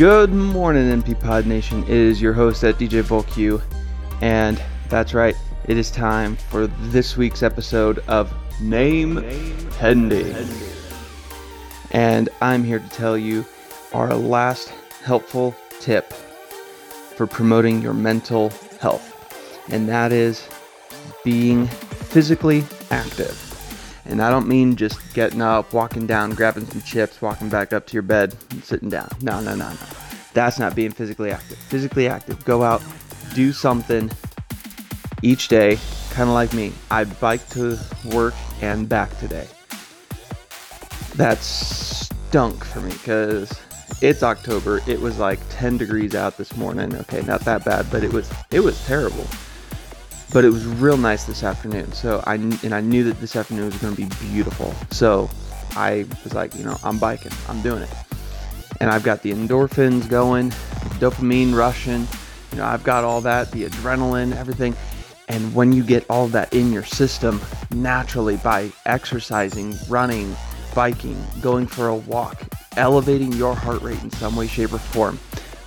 Good morning, MP Pod Nation. It is your host at DJ Volq, and that's right. It is time for this week's episode of Name, Pending. And I'm here to tell you our last helpful tip for promoting your mental health, and that is being physically active. And I don't mean just getting up, walking down, grabbing some chips, walking back up to your bed, and sitting down. No, no, no, no. That's not being physically active. Physically active. Go out, do something each day, kind of like me. I biked to work and back today. That stunk for me because it's October. It was like 10 degrees out this morning. Okay, not that bad, but it was it was terrible but it was real nice this afternoon. So I and I knew that this afternoon was going to be beautiful. So I was like, you know, I'm biking, I'm doing it, and I've got the endorphins going, dopamine rushing. You know, I've got all that, the adrenaline, everything. And when you get all that in your system naturally by exercising, running, biking, going for a walk, elevating your heart rate in some way, shape, or form,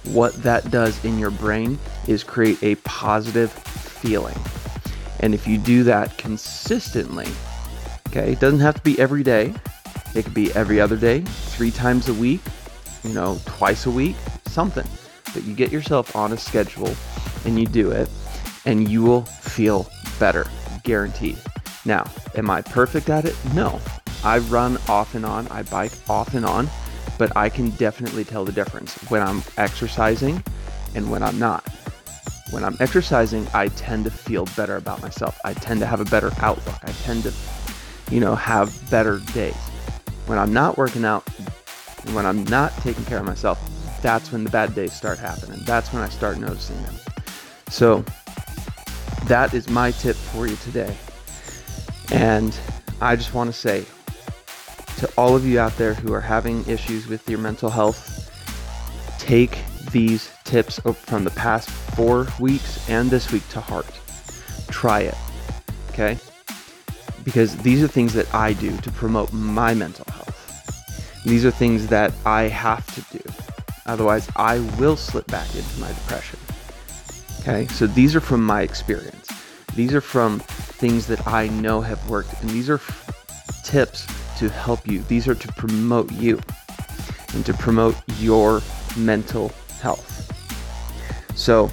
what that does in your brain is create a positive feeling. And if you do that consistently, okay, it doesn't have to be every day. It could be every other day, three times a week, you know, twice a week, something. But you get yourself on a schedule and you do it, and you will feel better, guaranteed. Now, am I perfect at it? No. I run off and on, I bike off and on, but I can definitely tell the difference when I'm exercising and when I'm not when I'm exercising, I tend to feel better about myself. I tend to have a better outlook. I tend to, you know, have better days. When I'm not working out, when I'm not taking care of myself, that's when the bad days start happening. That's when I start noticing them. So, that is my tip for you today. And I just want to say to all of you out there who are having issues with your mental health, take these tips from the past four weeks and this week to heart. Try it. Okay? Because these are things that I do to promote my mental. These are things that I have to do. Otherwise, I will slip back into my depression. Okay? So these are from my experience. These are from things that I know have worked. And these are f- tips to help you. These are to promote you and to promote your mental health. So,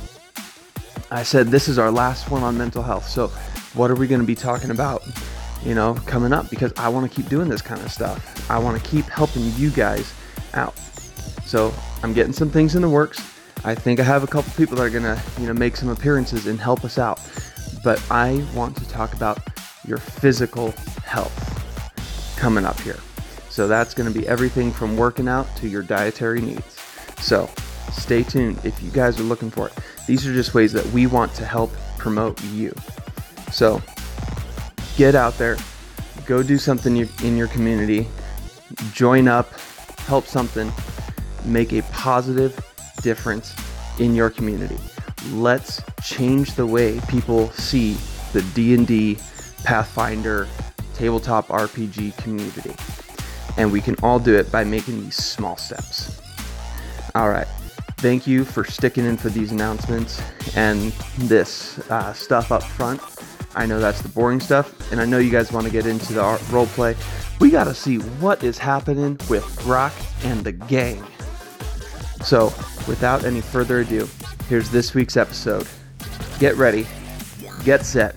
I said this is our last one on mental health. So, what are we going to be talking about, you know, coming up? Because I want to keep doing this kind of stuff. I want to keep helping you guys out. So, I'm getting some things in the works. I think I have a couple people that are to, you know, make some appearances and help us out. But I want to talk about your physical health coming up here. So that's going to be everything from working out to your dietary needs. So stay tuned if you guys are looking for it. These are just ways that we want to help promote you. So get out there, go do something in your community, join up, help something, make a positive difference in your community. Let's change the way people see the D&D, Pathfinder, tabletop RPG community. And we can all do it by making these small steps. All right. Thank you for sticking in for these announcements and this uh, stuff up front. I know that's the boring stuff, and I know you guys want to get into the role play. We got to see what is happening with Brock and the gang. So, without any further ado, here's this week's episode. Get ready, get set,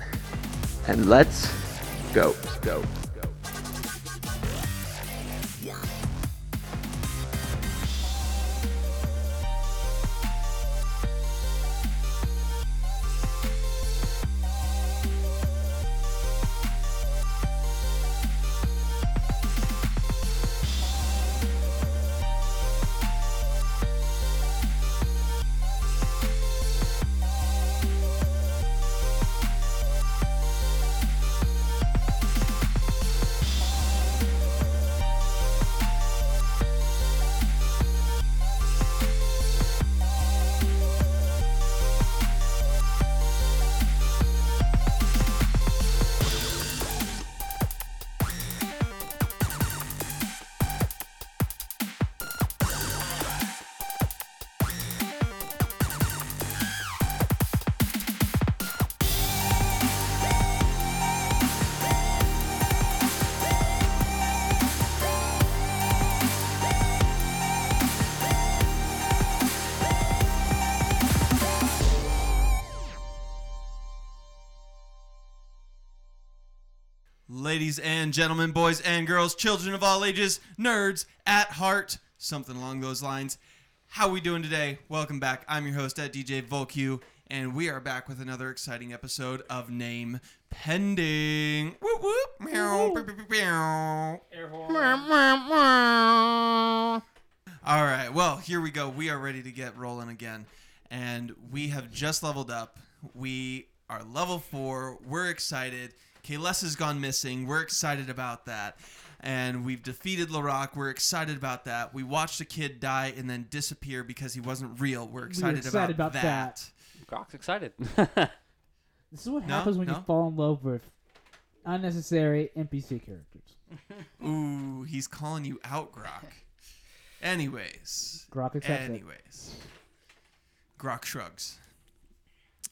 and let's go. Go. Ladies and gentlemen, boys and girls, children of all ages, nerds at heart, something along those lines. How we doing today? Welcome back. I'm your host at DJ Volq, and we are back with another exciting episode of Name Pending. Whoop whoop. Meow. All right. Well, here we go. We are ready to get rolling again, and we have just leveled up. We are level four. We're excited. Kales has gone missing. We're excited about that. And we've defeated Larock. We're excited about that. We watched a kid die and then disappear because he wasn't real. We're excited, excited about, about that. Grok's excited. This is what No, happens when no. you fall in love with unnecessary NPC characters. Ooh, he's calling you out, Grok. Anyways. Grok accepts it. Anyways. Grok shrugs.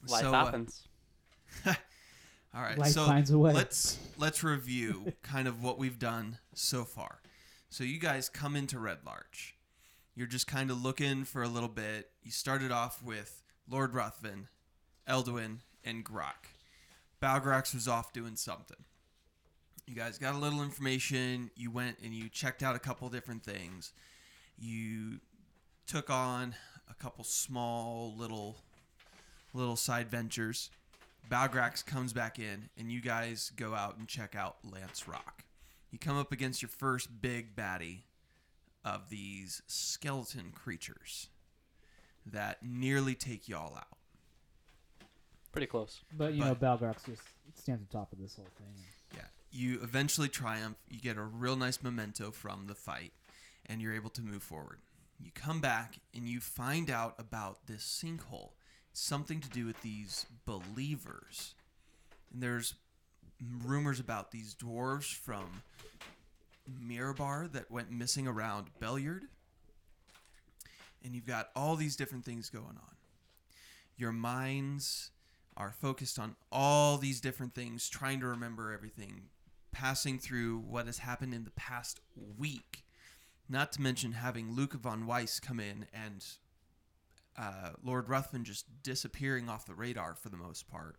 Life So, uh, happens. All right, Life so finds a way. let's let's review kind of what we've done so far. So you guys come into Red Larch. You're just kind of looking for a little bit. You started off with Lord Ruthven, Elduin, and Grok. Balgrax was off doing something. You guys got a little information. You went and you checked out a couple different things. You took on a couple small little little side ventures. Balgrax comes back in, and you guys go out and check out Lance Rock. You come up against your first big baddie of these skeleton creatures that nearly take y'all out. Pretty close. But you know, Balgrax just stands on top of this whole thing. Yeah. You eventually triumph. You get a real nice memento from the fight, and you're able to move forward. You come back and you find out about this sinkhole. Something to do with these believers. And there's rumors about these dwarves from Mirabar that went missing around Beliard. And you've got all these different things going on. Your minds are focused on all these different things, trying to remember everything, passing through what has happened in the past week. Not to mention having Luke von Weiss come in and uh, Lord Ruthven just disappearing off the radar for the most part.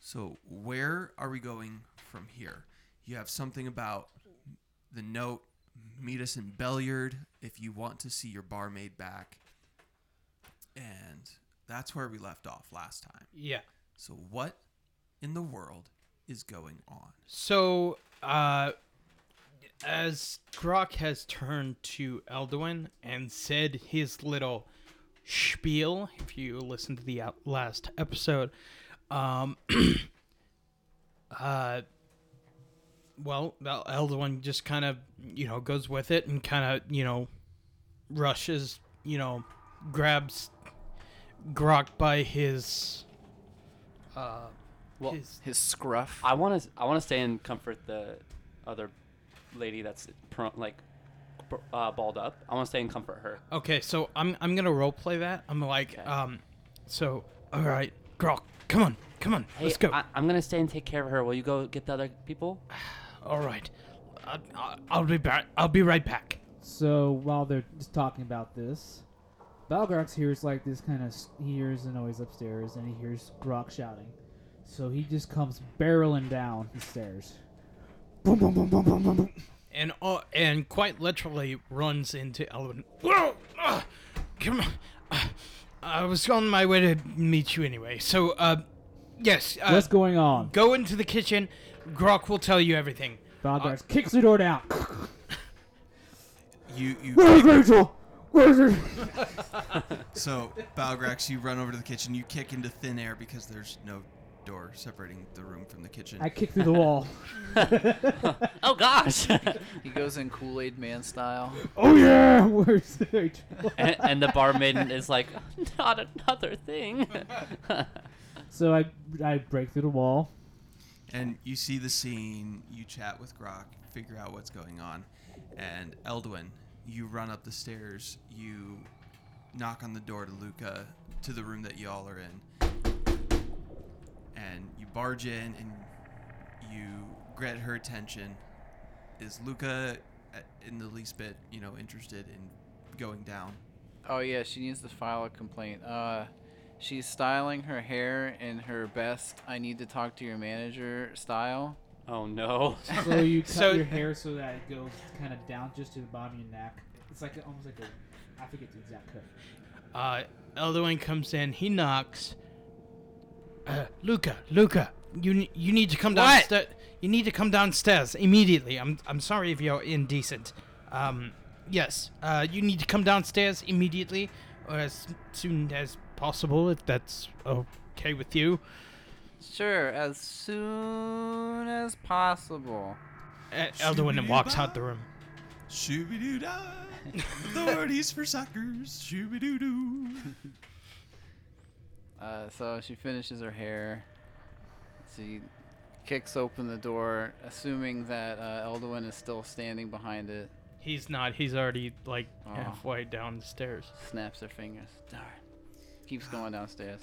So, where are we going from here? You have something about the note meet us in Beliard if you want to see your barmaid back. And that's where we left off last time. Yeah. So what in the world is going on? So, uh, as Grok has turned to Elduin and said his little spiel, if you listen to the last episode, um, uh, well, El- Elduin just kind of, you know, goes with it and kind of, you know, rushes, you know, grabs Grok by his, uh, Well, his His scruff. I want to. I want to stay and comfort the other lady that's pro- like b- uh, balled up. I want to stay and comfort her. Okay, so I'm I'm gonna role play that. I'm like, Okay. um, so all right, Grok, come on, come on, Hey, let's go. I, I'm gonna stay and take care of her. Will you go get the other people? all right, I, I, I'll be back. I'll be right back. So while they're just talking about this, Balgrax hears like this kind of he hears a noise upstairs and he hears Grok shouting. So he just comes barreling down the stairs. Boom, boom, boom, boom, boom, boom, boom. And uh, and quite literally runs into Elduin. Whoa, uh, come on. Uh, I was on my way to meet you anyway. So uh, yes, uh, What's going on? go into the kitchen. Grok will tell you everything. Balgrax kicks the door down. You you Where's Rachel? Where's her? so Balgrax, you run over to the kitchen. You kick into thin air because there's no door separating the room from the kitchen. I kick through the wall. Oh gosh! He goes in Kool Aid Man style. Oh yeah, where's Rachel? and, and the barmaid is like, not another thing. So I I break through the wall. And you see the scene, you chat with Grok, figure out what's going on. And Elduin, you run up the stairs, you knock on the door to Luca, to the room that y'all are in. And you barge in and you get her attention. Is Luca uh, in the least bit, you know, interested in going down? Oh yeah, she needs to file a complaint. Uh, she's styling her hair in her best "I need to talk to your manager" style. Oh no. So you cut So- your hair so that it goes kind of down just to the bottom of your neck. It's like almost like a. I forget the exact cut. Uh, Elduin comes in. He knocks. Uh, Luca, Luca, you you need to come What? downstairs. You need to come downstairs immediately. I'm I'm sorry if you're indecent. Um, yes. Uh, you need to come downstairs immediately, or as soon as possible, if that's okay with you. Sure, as soon as possible. Uh, Elduin walks out the room. Shooby doo dah. Authorities for suckers. Shooby doo doo. Uh, so she finishes her hair. She kicks open the door, assuming that uh, Elduin is still standing behind it. He's not. He's already like Oh. halfway down the stairs. Snaps her fingers. Darn. Keeps going downstairs.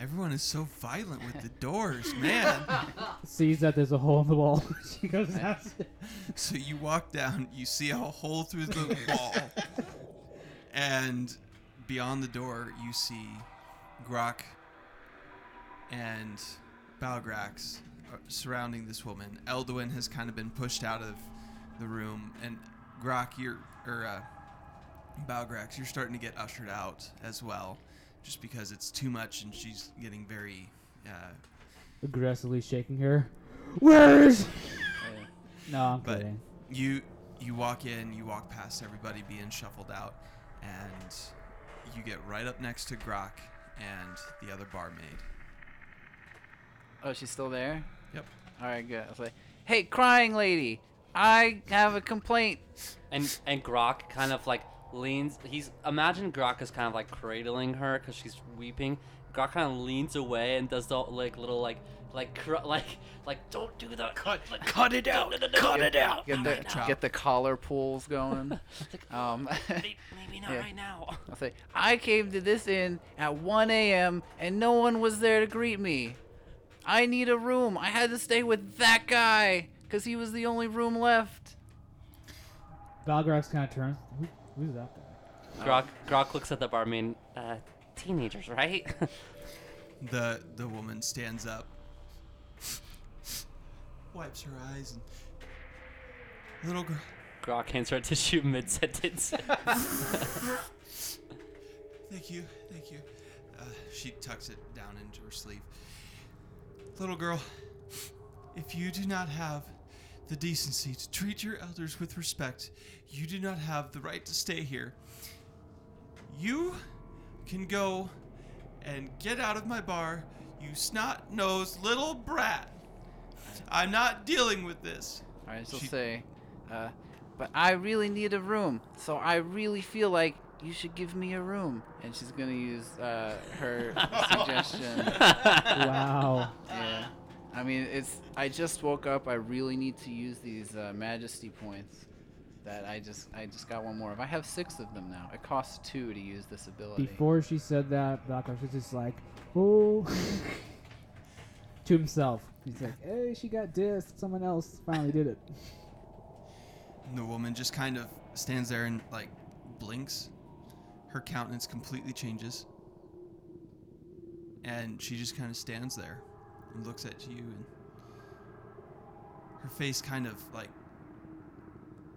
Everyone is so violent with the doors, man. Sees that there's a hole in the wall. she goes downstairs. so you walk down, you see a hole through the wall, and beyond the door, you see Grok and Balgrax uh, surrounding this woman. Elduin has kind of been pushed out of the room, and Grok, you're or uh, Balgrax, you're starting to get ushered out as well, just because it's too much, and she's getting very. Uh, Aggressively shaking her. Where is? No, I'm But- kidding. you you walk in, you walk past everybody being shuffled out, and you get right up next to Grok and the other barmaid. Oh, she's still there? Yep. Alright, good. I was like, hey, crying lady, I have a complaint. And and Grok kind of like leans. He's imagine Grok is kind of like cradling her because she's weeping. Grok kind of leans away and does the like little like like cr- like like don't do that. Cut, like, cut it out, cut it out. Get the, Chop. get the collar pulls going. um, Maybe, maybe not Yeah. right now. I'll say, I came to this inn at 1 a.m. and no one was there to greet me. I need a room. I had to stay with that guy because he was the only room left. Balgrax kind of turns. Who, who's that guy? Grok Grok looks at the barman. Uh, teenagers, right? The the woman stands up, wipes her eyes, and little girl. Grok hands her a tissue mid sentence. Thank you, thank you. Uh, she tucks it down into her sleeve. Little girl, if you do not have the decency to treat your elders with respect, you do not have the right to stay here. You can go and get out of my bar, you snot nosed little brat. I'm not dealing with this. Alright, she'll She- say, uh, but I really need a room, so I really feel like you should give me a room. And she's gonna use uh, her suggestion. Wow. Yeah. I mean, it's. I just woke up. I really need to use these uh, Majesty points. That I just, I just got one more of. I have six of them now. It costs two to use this ability. Before she said that, Balgrax was just like, oh. to himself. He's like, hey, she got dissed. Someone else finally did it. And the woman just kind of stands there and like blinks. Her countenance completely changes. And she just kind of stands there and looks at you and her face kind of like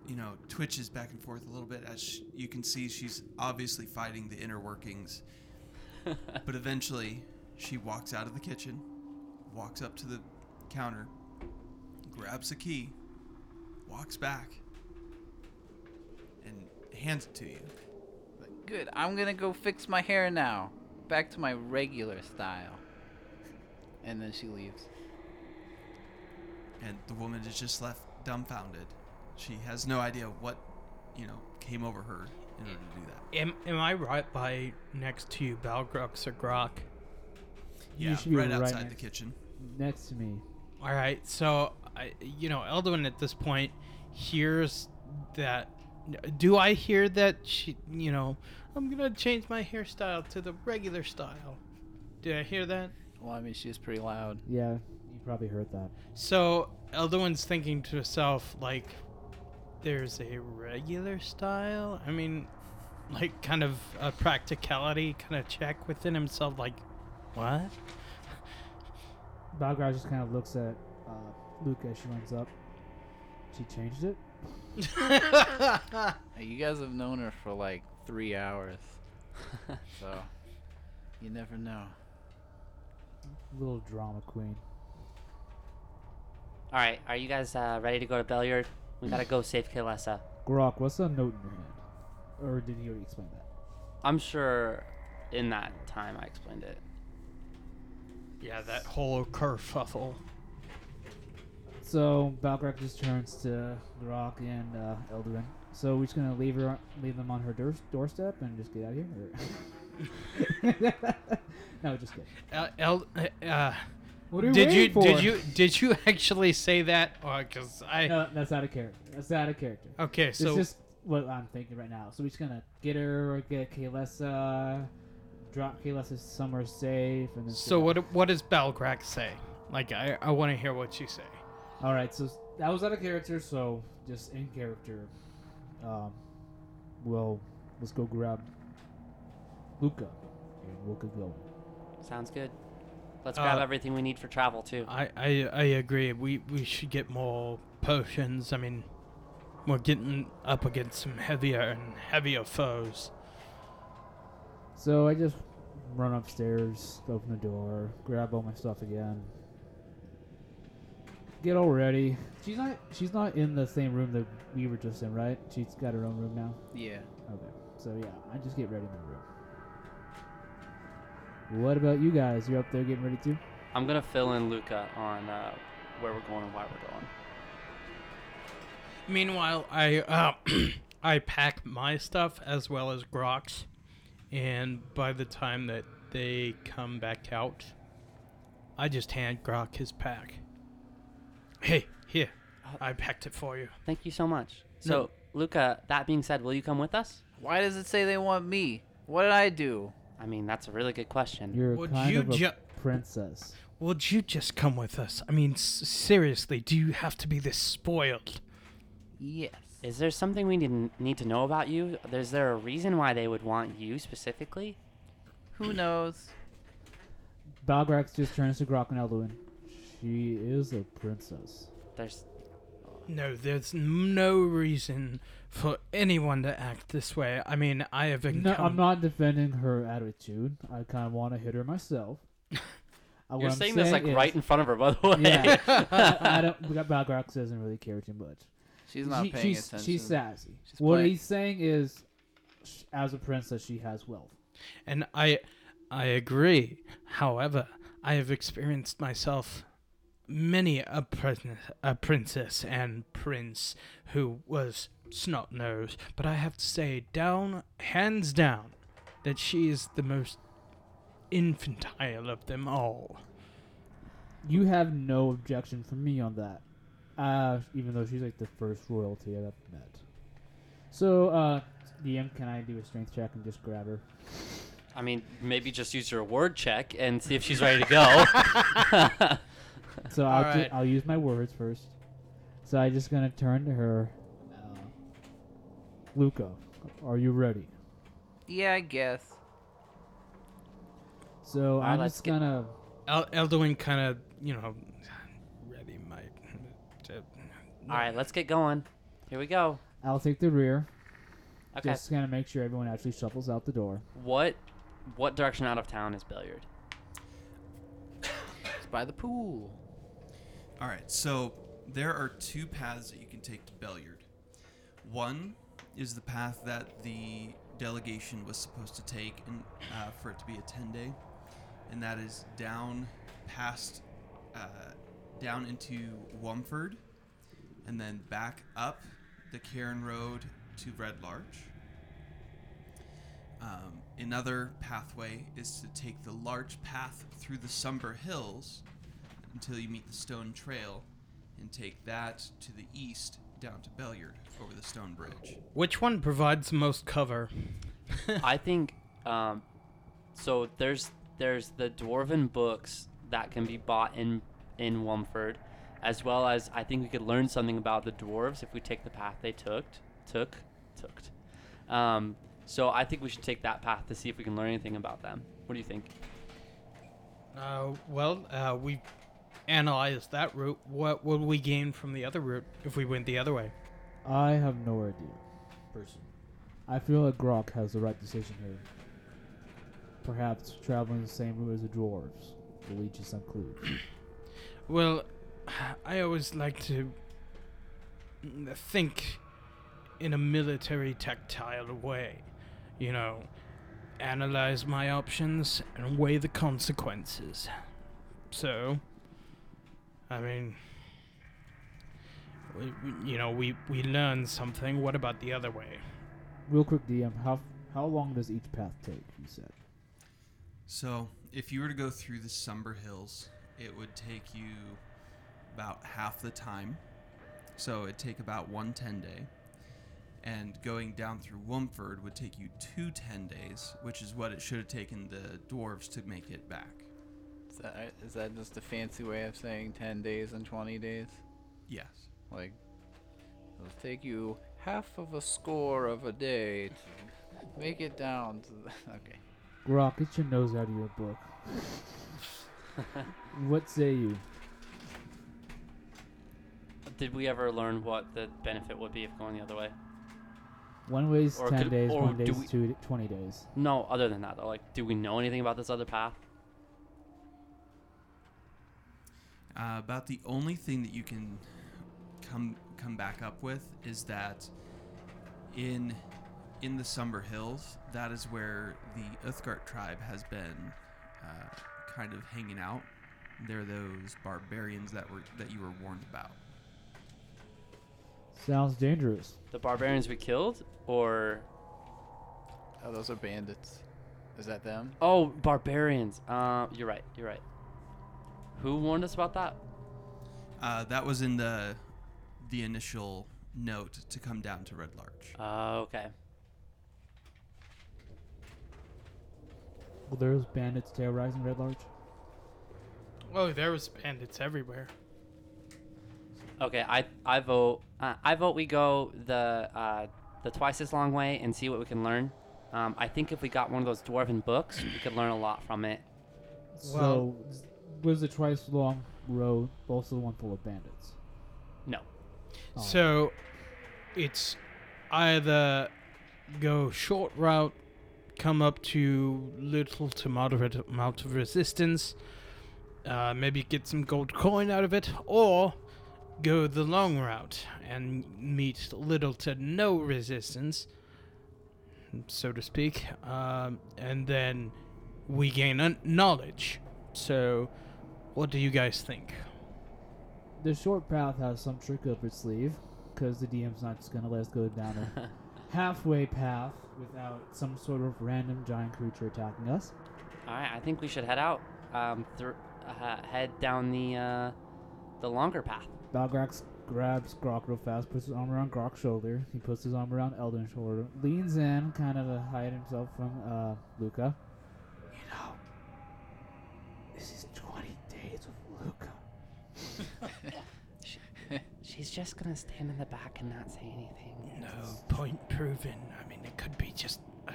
you know twitches back and forth a little bit as sh you can see she's obviously fighting the inner workings. but eventually she walks out of the kitchen, walks up to the counter, grabs a key, walks back and hands it to you. Good. I'm gonna go fix my hair now. Back to my regular style. And then she leaves. And the woman is just left dumbfounded. She has no idea what, you know, came over her in order to do that. Am, am I right by next to you, Balgrax or Grok? You Yeah, should be right right outside the kitchen. Next to me. All right, so I, you know, Elduin at this point hears that. Do I hear that she, you know, I'm gonna change my hairstyle to the regular style? Did I hear that? Well, I mean, she's pretty loud. Yeah, you probably heard that. So Elduin's thinking to herself, like, there's a regular style. I mean, like, kind of a practicality kind of check within himself, like, what? Balgrax just kind of looks at uh, Luca as she runs up. She changed it. You guys have known her for like three hours, so you never know. Little drama queen. All right, are you guys uh, ready to go to Beliard? We gotta go save Kalesa. Grok, what's that note in your hand? Or did he already explain that? I'm sure in that time I explained it. Yeah, that whole kerfuffle. So Balgrak just turns to Grok and uh. So we're just gonna leave her, leave them on her door, doorstep and just get out of here. No, just kidding. El, El, uh, What are did you for? did you did you actually say that? Because I No, that's out of character. That's out of character. okay. So it's just what I'm thinking right now. So we're just gonna get her, get Kalesa, drop Kalesa somewhere safe, and so what what does Balgrak say? Like I I want to hear what you say. All right, so that was out of character. So just in character, um, well, let's go grab Luca, and we'll get going. Sounds good. Let's grab Uh, everything we need for travel too. I, I I agree. We we should get more potions. I mean, we're getting up against some heavier and heavier foes. So I just run upstairs, open the door, grab all my stuff again, get all ready. She's not. She's not in the same room that we were just in, right? She's got her own room now. Yeah. Okay. So yeah, I just get ready in the room. What about you guys? You're up there getting ready too? I'm gonna fill in Luca on uh, where we're going and why we're going. Meanwhile, I uh, I pack my stuff as well as Grok's, and by the time that they come back out, I just hand Grok his pack. Hey, here, I packed it for you. Thank you so much. So, No. Luca, that being said, will you come with us? Why does it say they want me? What did I do? I mean, that's a really good question. You're Would kind you of a ju- princess. Would you just come with us? I mean, s- seriously, do you have to be this spoiled? Yes. Is there something we need, need to know about you? Is there a reason why they would want you specifically? Who knows? Balgrax just turns to Grok and Elduin. She is a princess. There's No, there's no reason for anyone to act this way. I mean, I have No, encountered. I'm not defending her attitude. I kind of want to hit her myself. Uh, you're I'm saying this like is- right in front of her, by the way. Yeah, I, I don't. Balgrax doesn't really care too much. She's not She- paying she's, attention. She's sassy. She's what playing- he's saying is, as a princess, she has wealth. And I I agree. However, I have experienced myself many a, prin- a princess and prince who was snot nosed, but I have to say, down, hands down, that she is the most infantile of them all. You have no objection from me on that. Uh, even though she's like the first royalty I've ever met. So, uh, DM, can I do a strength check and just grab her? I mean, maybe just use your word check and see if she's ready to go. So I'll, ju- I'll use my words first. So I'm just gonna turn to her. Uh, Luca, are you ready? Yeah, I guess. So Alright, I'm just get- gonna. El- Elduin kind of, you know, ready my. All right, let's get going. Here we go. I'll take the rear. Okay. Just gonna make sure everyone actually shuffles out the door. What what direction out of town is Beliard? It's by the pool. All right, so there are two paths that you can take to Beliard. One is the path that the delegation was supposed to take in, uh, for it to be a 10 day, and that is down past, uh, down into Womford, and then back up the Cairn Road to Red Larch. Um, another pathway is to take the large path through the Sumber Hills until you meet the Stone Trail and take that to the east down to Beliard over the Stone Bridge. Which one provides the most cover? I think um, so. There's there's the dwarven books that can be bought in in Womford, as well as I think we could learn something about the dwarves if we take the path they took took took. Um, so I think we should take that path to see if we can learn anything about them. What do you think? Uh, well, uh, we analyzed that route, what would we gain from the other route if we went the other way? I have no idea. Person. I feel like Grok has the right decision here. Perhaps traveling the same route as the dwarves will lead you some clues. Well, I always like to think in a military tactile way. You know, analyze my options and weigh the consequences. So, I mean, we, we- you know, we, we learn something. What about the other way? Real quick, DM, how how long does each path take? You said. So, if you were to go through the Sumber Hills, it would take you about half the time. So, it'd take about one 10 day. And going down through Womford would take you two 10 days, which is what it should have taken the dwarves to make it back. Is that, is that just a fancy way of saying 10 days and 20 days? Yes. Like, it'll take you half of a score of a day to make it down to the. Okay. Grok, get your nose out of your book. what say you? Did we ever learn what the benefit would be of going the other way? One way's Or 10 could- days, or one do day's we- two, 20 days. No, other than that though. Like, do we know anything about this other path? Uh, about the only thing that you can come come back up with is that in in the Sumber Hills, that is where the Uthgardt tribe has been uh, kind of hanging out. They're those barbarians that were that you were warned about. Sounds dangerous. The barbarians we killed, or Oh, those are bandits. Is that them? oh, barbarians. Uh, you're right. You're right. Who warned us about that? Uh, that was in the the initial note to come down to Red Larch. Uh, okay. Well, there's bandits terrorizing Red Larch. Oh, there was bandits everywhere. Okay, I I vote uh, I vote we go the uh, the twice as long way and see what we can learn. Um, I think if we got one of those dwarven books, we could learn a lot from it. so, s- was the twice long road also the one full of bandits? No. Oh. So, it's either go short route, come up to little to moderate amount of resistance, uh, maybe get some gold coin out of it, or go the long route and meet little to no resistance, so to speak, um, and then we gain un- knowledge. So, what do you guys think? The short path has some trick up its sleeve, because the DM's not just gonna let us go down a halfway path without some sort of random giant creature attacking us. All right, I think we should head out. Um, thr uh, head down the uh, the longer path. Balgrax grabs Grok real fast, puts his arm around Grok's shoulder. He puts his arm around Eldon's shoulder, leans in, kind of to hide himself from uh, Luca. You know, this is 20 days with Luca. She's just gonna stand in the back and not say anything. No, point proven. I mean, it could be just. Uh,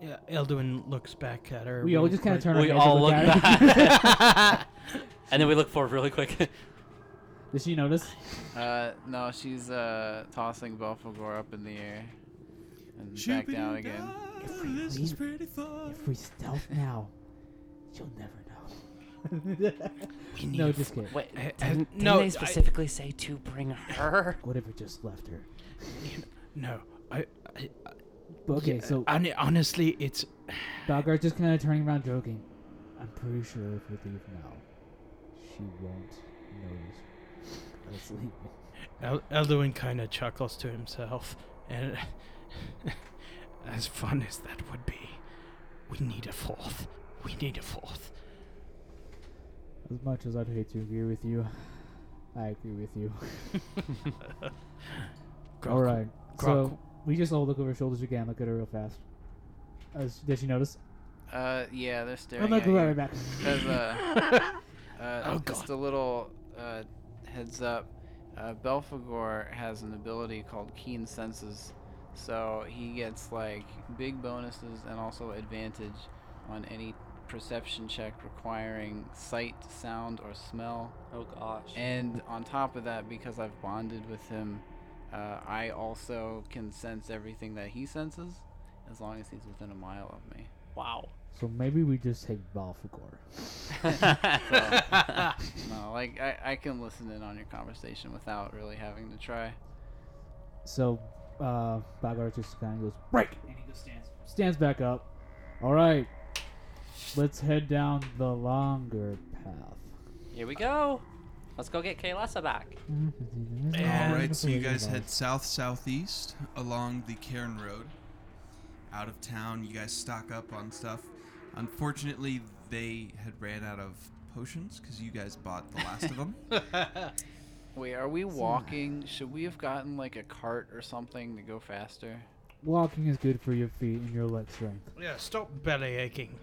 yeah, Elduin looks back at her. We all just kind of turn our We all look look at her. back, and then we look forward really quick. Did she notice? Uh, no, she's uh tossing Belphegor up in the air and back down again. If we This leave- is pretty fun. If we stealth now, you'll never know. No, just kidding. Wait, didn't, didn't no, they I- specifically say to bring her? What if we just left her? No, I. I But okay, yeah, so hon- honestly, it's Balgar just kind of turning around, joking. I'm pretty sure if we leave now, she won't notice us leaving. El- Elduin kind of chuckles to himself, and as fun as that would be, we need a fourth. We need a fourth. As much as I'd hate to agree with you, I agree with you. All right. Grok- So we just all look over our shoulders again. Look at her real fast. Uh, s- did she notice? Uh, yeah, they're staring I'm gonna at go you. right back. Because, uh, uh, Oh, just a little uh, heads up. Uh, Belphegor has an ability called Keen Senses, so he gets like big bonuses and also advantage on any perception check requiring sight, sound, or smell. Oh gosh. And on top of that, because I've bonded with him, uh, I also can sense everything that he senses, as long as he's within a mile of me. wow. So maybe we just take Belphegor. No, like I, I can listen in on your conversation without really having to try. So uh, Balgar just kind of goes break, and he just stands stands back up. All right, let's head down the longer path. Here we go. Let's go get Kaylessa back. All right, so you guys head south southeast along the Cairn Road. Out of town, you guys stock up on stuff. Unfortunately, they had ran out of potions because you guys bought the last of them. Wait, are we walking? Should we have gotten like a cart or something to go faster? Walking is good for your feet and your leg strength. Yeah, stop belly aching.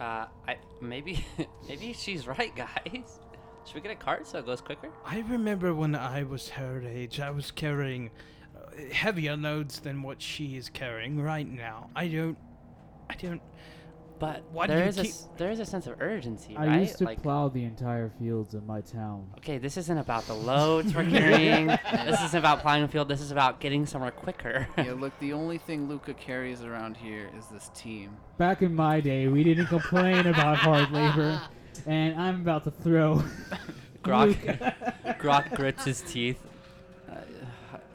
Uh, I maybe maybe she's right, guys. Should we get a cart so it goes quicker? I remember when I was her age, I was carrying uh, heavier loads than what she is carrying right now. I don't. I don't. But Why do there you is a keep- s- there is a sense of urgency, I right? used to like, plow the entire fields of my town. okay, this isn't about the loads we're carrying. this isn't about plowing a field. This is about getting somewhere quicker. yeah, look, the only thing Luca carries around here is this team. Back in my day, we didn't complain about hard labor, and I'm about to throw. Grok, Luke- Grok grits his teeth. Uh,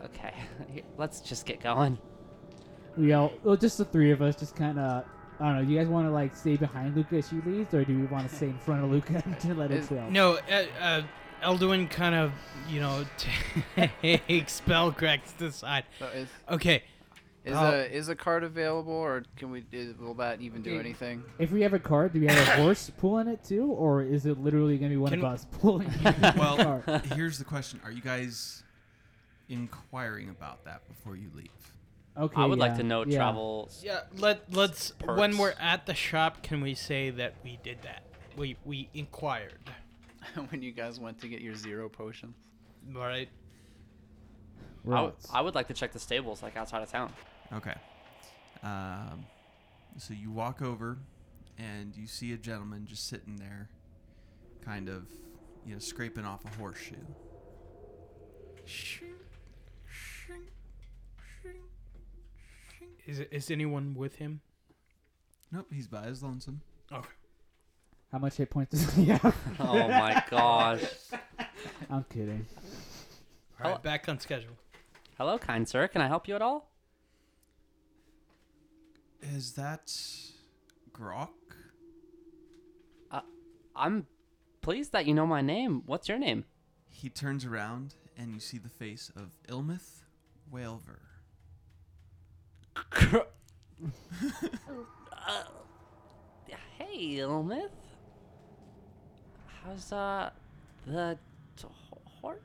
okay, let's just get going. we all, well, just the three of us, just kind of. I don't know. Do you guys want to like stay behind Luca as she leads, or do we want to stay in front of Luca to let her Is- No, uh, uh, Elduin kind of, you know, takes Spellcrack to the side. So is Okay, is Oh. a is a cart available, or can we? Is, will that even do Okay. anything? If we have a cart, do we have a horse pulling it too, or is it literally going to be one Can- of us pulling the well, here's the question: Are you guys inquiring about that before you leave? Okay. I would like to know yeah. travel. yeah. Let let's when we're at the shop, can we say that we did that? We we inquired, when you guys went to get your zero potions. all right? I, w- Rots. I would like to check the stables like outside of town. Okay. Um, so you walk over, and you see a gentleman just sitting there, kind of, you know, scraping off a horseshoe. Is is anyone with him? Nope, he's by his lonesome. Okay. How much hit points does he have? Oh my gosh. I'm kidding. All Hello- right, back on schedule. Hello, kind sir. Can I help you at all? Is that Grok? Uh, I'm pleased that you know my name. What's your name? He turns around, and you see the face of Ilmeth Waelvur. Uh, hey, Ilmeth. How's uh the t- hor-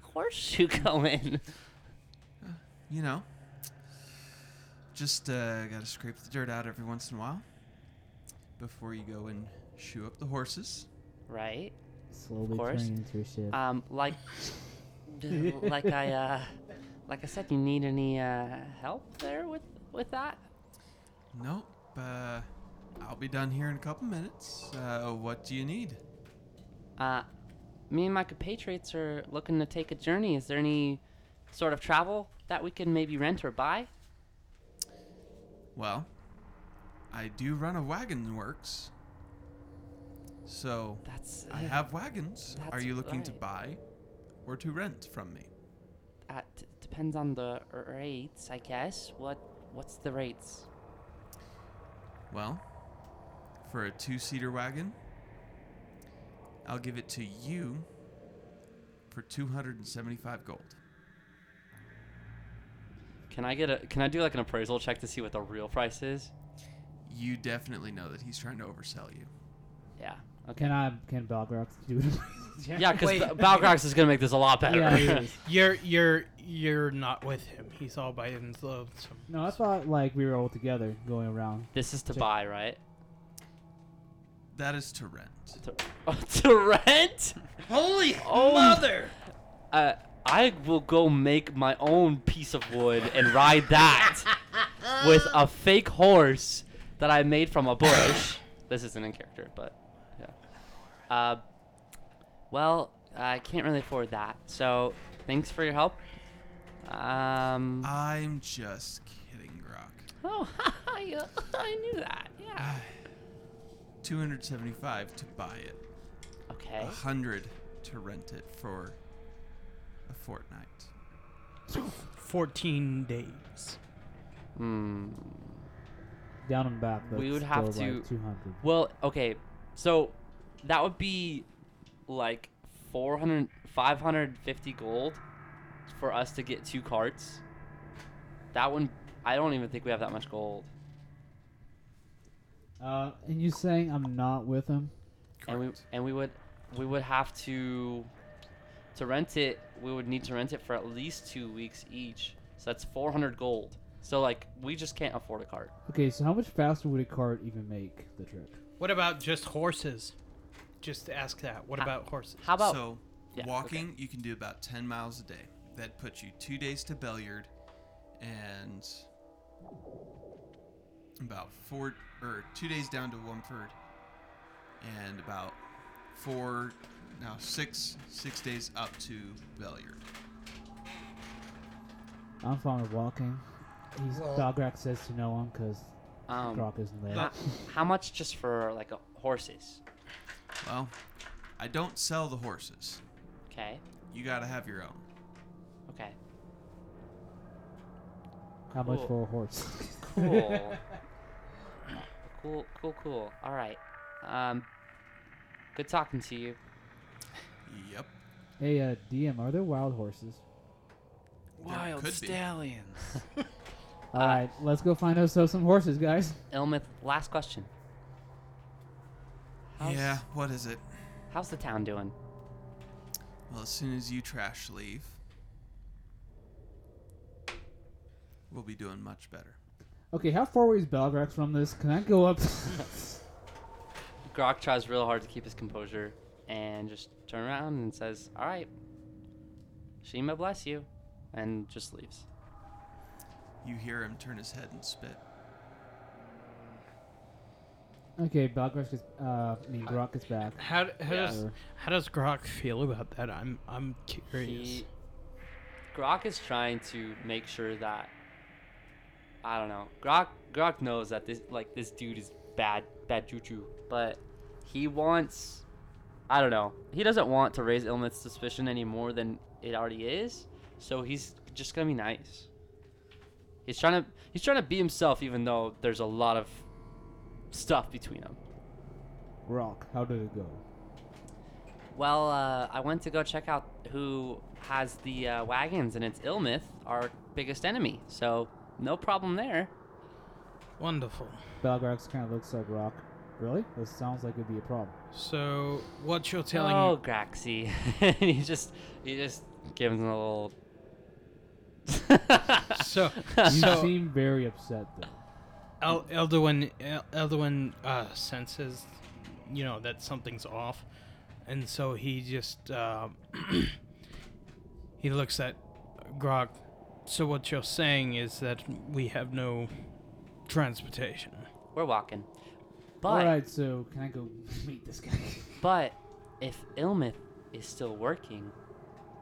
horseshoe going? You know, just uh, gotta scrape the dirt out every once in a while before you go and shoe up the horses. Right. Slowly course. turning into a ship. Um, like, like I uh, like I said, you need any uh help there with with that? Nope. Uh, I'll be done here in a couple minutes. Uh, what do you need? Uh, me and my compatriots are looking to take a journey. Is there any sort of travel that we can maybe rent or buy? Well, I do run a wagon works. So That's I have wagons. Are you looking to buy or to rent from me? D- depends on the rates, I guess. What what's the rates? Well, for a two seater wagon, I'll give it to you for 275 gold. Can I get a can I do like an appraisal check to see what the real price is? You definitely know that he's trying to oversell you. Yeah. Okay. Can I? Can Balgrax do it? Yeah, because Wait. Balgrax is gonna make this a lot better. yeah, he is. You're you're you're not with him. He's all by himself. No, I thought like we were all together going around. this is to Check. buy, right? That is to rent. To, oh, to rent? Holy Oh. mother! Uh, I will go make my own piece of wood and ride that with a fake horse that I made from a bush. this isn't in character, but yeah. Uh, well, I can't really afford that. So thanks for your help. Um. I'm just kidding, Grok. Oh, yeah, I knew that. Yeah. 275 to buy it. Okay. A hundred to rent it for a fortnight. 14 days. Hmm. Down and back. We would have still to- Like 200. Well, okay. So that would be like 400 550 gold for us to get two carts. That one I don't even think we have that much gold. Uh, and you saying I'm not with him? And we and we would we would have to to rent it, we would need to rent it for at least 2 weeks each. So that's 400 gold. So like we just can't afford a cart. Okay, so how much faster would a cart even make the trip? What about just horses? Just ask that. What How- about horses? How about so, Yeah, okay. walking, you can do about 10 miles a day. That puts you two days to Beliard and about four or two days down to Womford and about four, now six, six days up to Beliard. I'm fine with walking. He's Well- Dograk says to no one because um Grok isn't there. how, how much just for like a, horses? Well, I don't sell the horses. Okay. You gotta have your own. Okay. How much Cool. for a horse? Cool. cool, cool, cool. All right. Um, good talking to you. Yep. hey, uh, DM, are there wild horses? Wild could be. stallions. All right, let's go find ourselves some horses, guys. Ilmeth, last question. How's, Yeah, what is it? How's the town doing? Well, as soon as you trash leave, we'll be doing much better. Okay, how far away is Balgrax from this? Can I go up? Grok tries real hard to keep his composure and just turn around and says, "All right, Shima bless you," and just leaves. You hear him turn his head and spit. Okay, Balgrax is. Uh, I mean, Grok gets back. How, how Yeah. does Or- how does Grok feel about that? I'm I'm curious. He, Grok is trying to make sure that I don't know. Grok Grok knows that this like this dude is bad bad juju, but he wants I don't know. He doesn't want to raise Ilmeth's suspicion any more than it already is. So he's just gonna be nice. He's trying to he's trying to be himself even though there's a lot of stuff between them. Rock, how did it go? Well, uh, I went to go check out who has the uh, wagons, and it's Ilmeth, our biggest enemy. So no problem there. Wonderful. Balgrax kind of looks like Rock. Really? This sounds like it'd be a problem. So what you're telling oh, Graxy, he just he just gives him a little. so You so seem very upset, though. El- Elduin El- Elduin uh, senses, you know, that something's off, and so he just uh, he looks at Grog. So what you're saying is that we have no transportation. We're walking, but All right, so can I go meet this guy? but if Ilmeth is still working,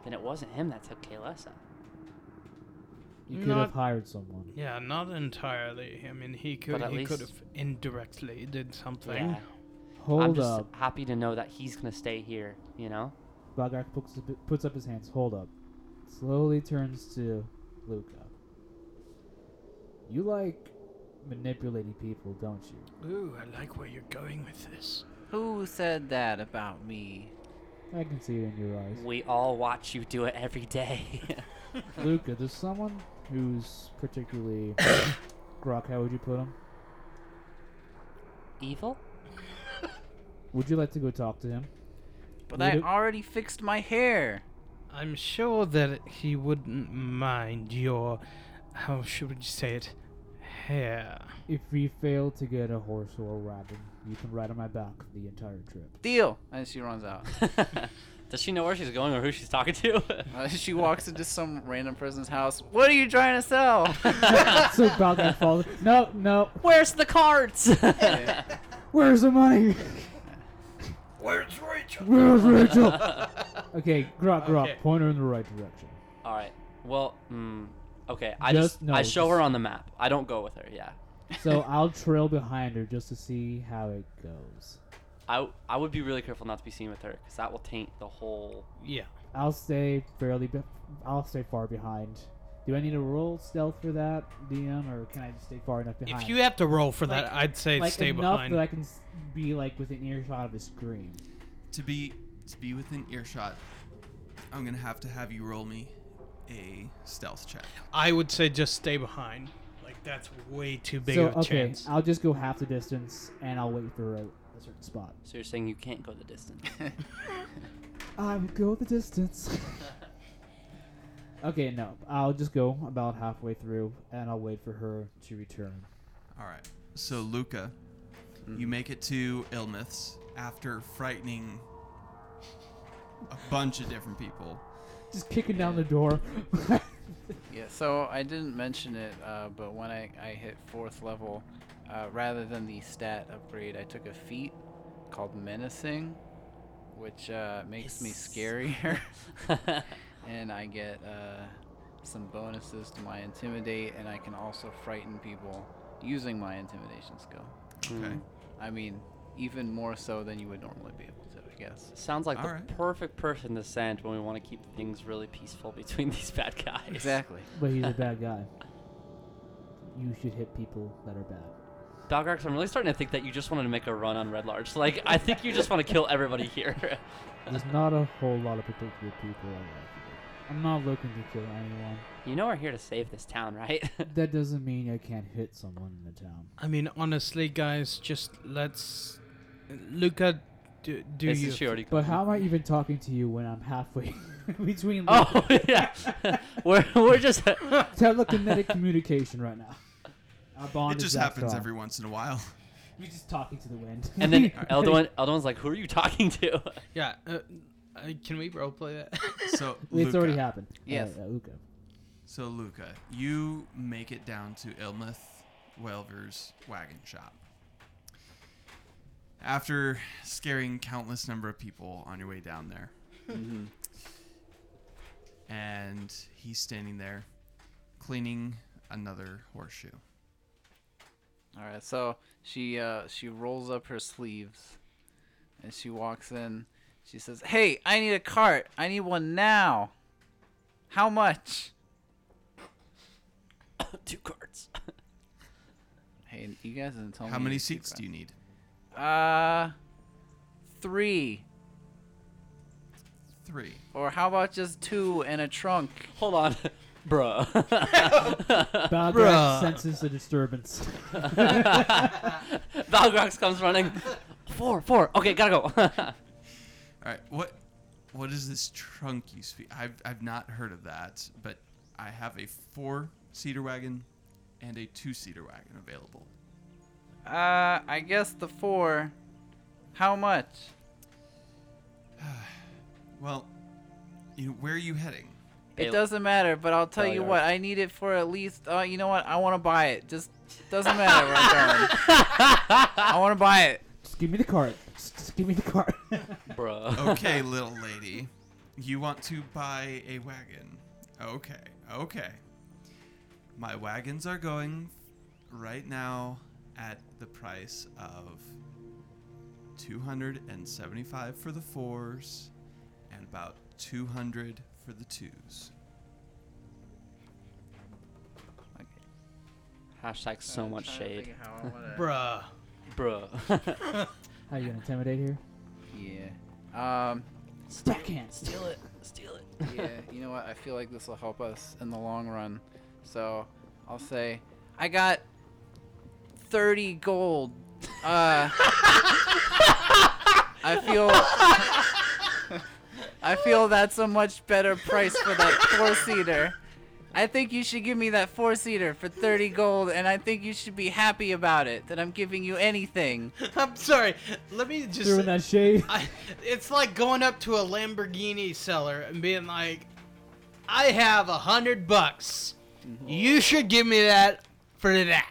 then it wasn't him that took Kaylessa. You could have hired someone. Yeah, not entirely. I mean, he could But at he could least- have indirectly did something. Yeah. Hold I'm just up. happy to know that he's gonna stay here. You know. Balgrax puts, puts up his hands. Hold up. Slowly turns to Luca. You like manipulating people, don't you? Ooh, I like where you're going with this. Who said that about me? I can see it in your eyes. We all watch you do it every day. Luca, there's someone who's particularly. Grok, how would you put him? Evil? Would you like to go talk to him? But Would I it- already fixed my hair. I'm sure that he wouldn't mind your, how should we say it, hair. If we fail to get a horse or a wagon, you can ride on my back the entire trip. Deal. And she runs out. Does she know where she's going or who she's talking to? Uh, she walks into some random person's house. What are you trying to sell? so Balgar falls. No, no. Where's the cards? Where's the money? Where's Rachel? Where's Rachel? okay, Grok, Grok, Okay. point her in the right direction. All right. Well, mm, okay. I Just- just, no, I show just- her on the map. I don't go with her. Yeah. So I'll trail behind her just to see how it goes. I I would be really careful not to be seen with her because that will taint the whole. Yeah. I'll stay fairly. Be- I'll stay far behind. Do I need to roll stealth for that, DM, or can I just stay far enough behind? If you have to roll for Like- that, I'd say like stay enough behind. that I can be like within earshot of the scream. To be to be within earshot, I'm gonna have to have you roll me a stealth check. I would say just stay behind. Like that's way too big so of a okay, chance. I'll just go half the distance and I'll wait for a, a certain spot. So you're saying you can't go the distance? I would go the distance. okay, no, I'll just go about halfway through and I'll wait for her to return. All right. So Luca, you make it to Ilmeth's after frightening a bunch of different people. Just kicking down the door. Yeah, so I didn't mention it, uh, but when I, I hit fourth level, uh, rather than the stat upgrade, I took a feat called Menacing, which uh, makes me scarier. and I get uh, some bonuses to my Intimidate, and I can also frighten people using my Intimidation skill. Okay. Mm. I mean, even more so than you would normally be able to, I guess. Sounds like the Alright. perfect person to send when we want to keep things really peaceful between these bad guys. Exactly. but he's a bad guy. You should hit people that are bad. Balgrax, I'm really starting to think that you just wanted to make a run on Red Large. Like, I think you just want to kill everybody here. There's not a whole lot of particular people I like. I'm not looking to kill anyone. you know we're here to save this town, right? That doesn't mean I can't hit someone in the town. I mean, honestly, guys, just let's Luca do, do This you. she already. But how am I even talking to you when I'm halfway between Oh yeah, we're we're just. telekinetic communication right now? Our bond It is just that happens strong. every once in a while. You're just talking to the wind. And then Elduin, Elduin's like, "Who are you talking to?" Yeah. Uh, uh, can we roleplay that? So it's already happened. Yes. Uh, uh, Luca. So Luca, you make it down to Ilmeth Waelvur's wagon shop. After scaring countless number of people on your way down there, hmm and he's standing there cleaning another horseshoe. All right, so she uh, she rolls up her sleeves, and she walks in. She says, "Hey, I need a cart. I need one now. How much?" Two carts. Hey, you guys didn't tell me. How many seats do you need? Uh, three. Three. Or how about just two and a trunk? Hold on, bruh. Balgrax Bruh. senses the disturbance. Balgrax comes running. Four, four. Okay, gotta go. All right. What what is this trunk you speak? I've I've not heard of that, but I have a four-seater wagon and a two-seater wagon available. Uh, I guess the four. How much? Well, you know, where are you heading? It Bale- doesn't matter, but I'll tell Bell you yard. what. I need it for at least. Uh, you know what? I want to buy it. Just doesn't matter where I'm going. I want to buy it. just give me the cart. Just, just give me the cart. bruh. Okay, little lady. You want to buy a wagon. Okay, okay. My wagons are going right now at the price of 275 for the fours and about 200 for the twos. Hashtag so much shade, Bruh. bruh. How you gonna intimidate here? Yeah. Um. Backhand. Steal it. Steal it. Yeah. You know what? I feel like this will help us in the long run. So I'll say, I got 30 gold. Uh. I feel. I feel that's a much better price for that four seater. I think you should give me that four seater for 30 gold, and I think you should be happy about it that I'm giving you anything. I'm sorry. Let me just. Throwing that shade. I, it's like going up to a Lamborghini seller and being like, "I have a hundred bucks. Mm-hmm. You should give me that for that."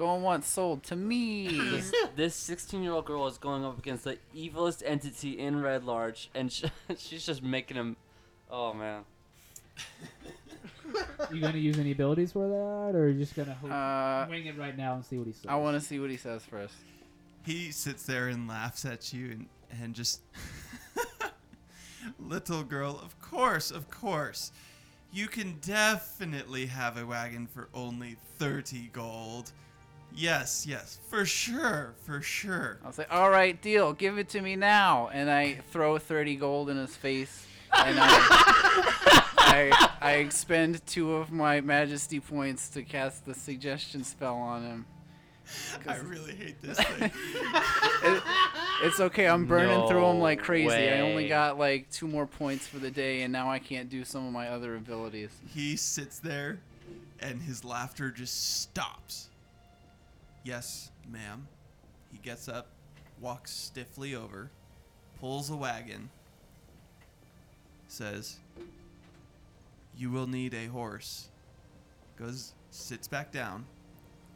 Going once, sold to me. This, this 16 year old girl is going up against the evilest entity in Red Large, and sh- she's just making him. Oh man. you gonna use any abilities for that, or are you just gonna hope, Uh, wing it right now and see what he says? I want to see what he says first. He sits there and laughs at you and, and just. Little girl, of course, of course. You can definitely have a wagon for only 30 gold. Yes, yes, for sure, for sure. I'll say, all right, deal. Give it to me now. And I throw 30 gold in his face. And I, I, I expend two of my majesty points to cast the suggestion spell on him. I really hate this thing. It- it's okay. I'm burning through them like No crazy. I only got like two more points for the day, and now I can't do some of my other abilities. he sits there and his laughter just stops. Yes, ma'am. He gets up, walks stiffly over, pulls a wagon, says, You will need a horse. Goes, sits back down,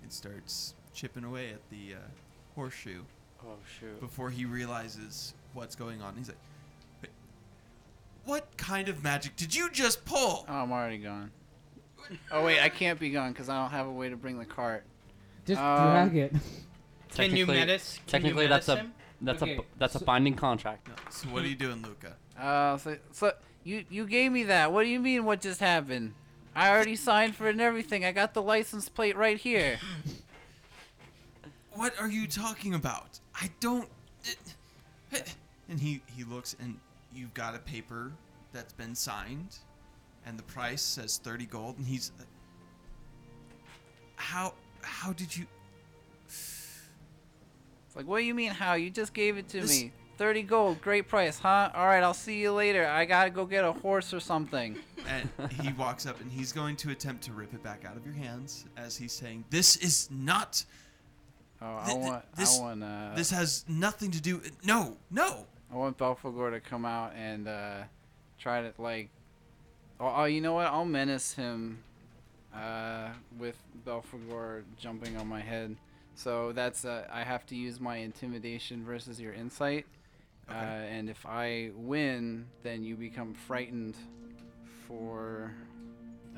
and starts chipping away at the uh, horseshoe Oh shoot. before he realizes what's going on. He's like, What kind of magic did you just pull? Oh, I'm already gone. Oh wait, I can't be gone because I don't have a way to bring the cart. Just Um, drag it. Can you Technically- menace? Can you Technically, that's menace a him? that's Okay, a that's a so- binding contract. No. So what are you doing, Luca? Uh, so, so you you gave me that. What do you mean? What just happened? I already signed for it and everything. I got the license plate right here. What are you talking about? I don't. And he he looks and you've got a paper that's been signed, and the price says thirty gold, and he's. How how did you? It's like, what do you mean? How? You just gave it to This- me. Thirty gold, great price, huh? All right, I'll see you later. I gotta go get a horse or something. And he walks up and he's going to attempt to rip it back out of your hands as he's saying, "This is not. Oh, I Th- th- want, this- I want, uh, This has nothing to do. No, no." I want Belphegor to come out and uh, try to like. Oh, oh, you know what? I'll menace him uh, with Belphegor jumping on my head. So that's uh, I have to use my intimidation versus your insight. Uh, and if I win, then you become frightened for.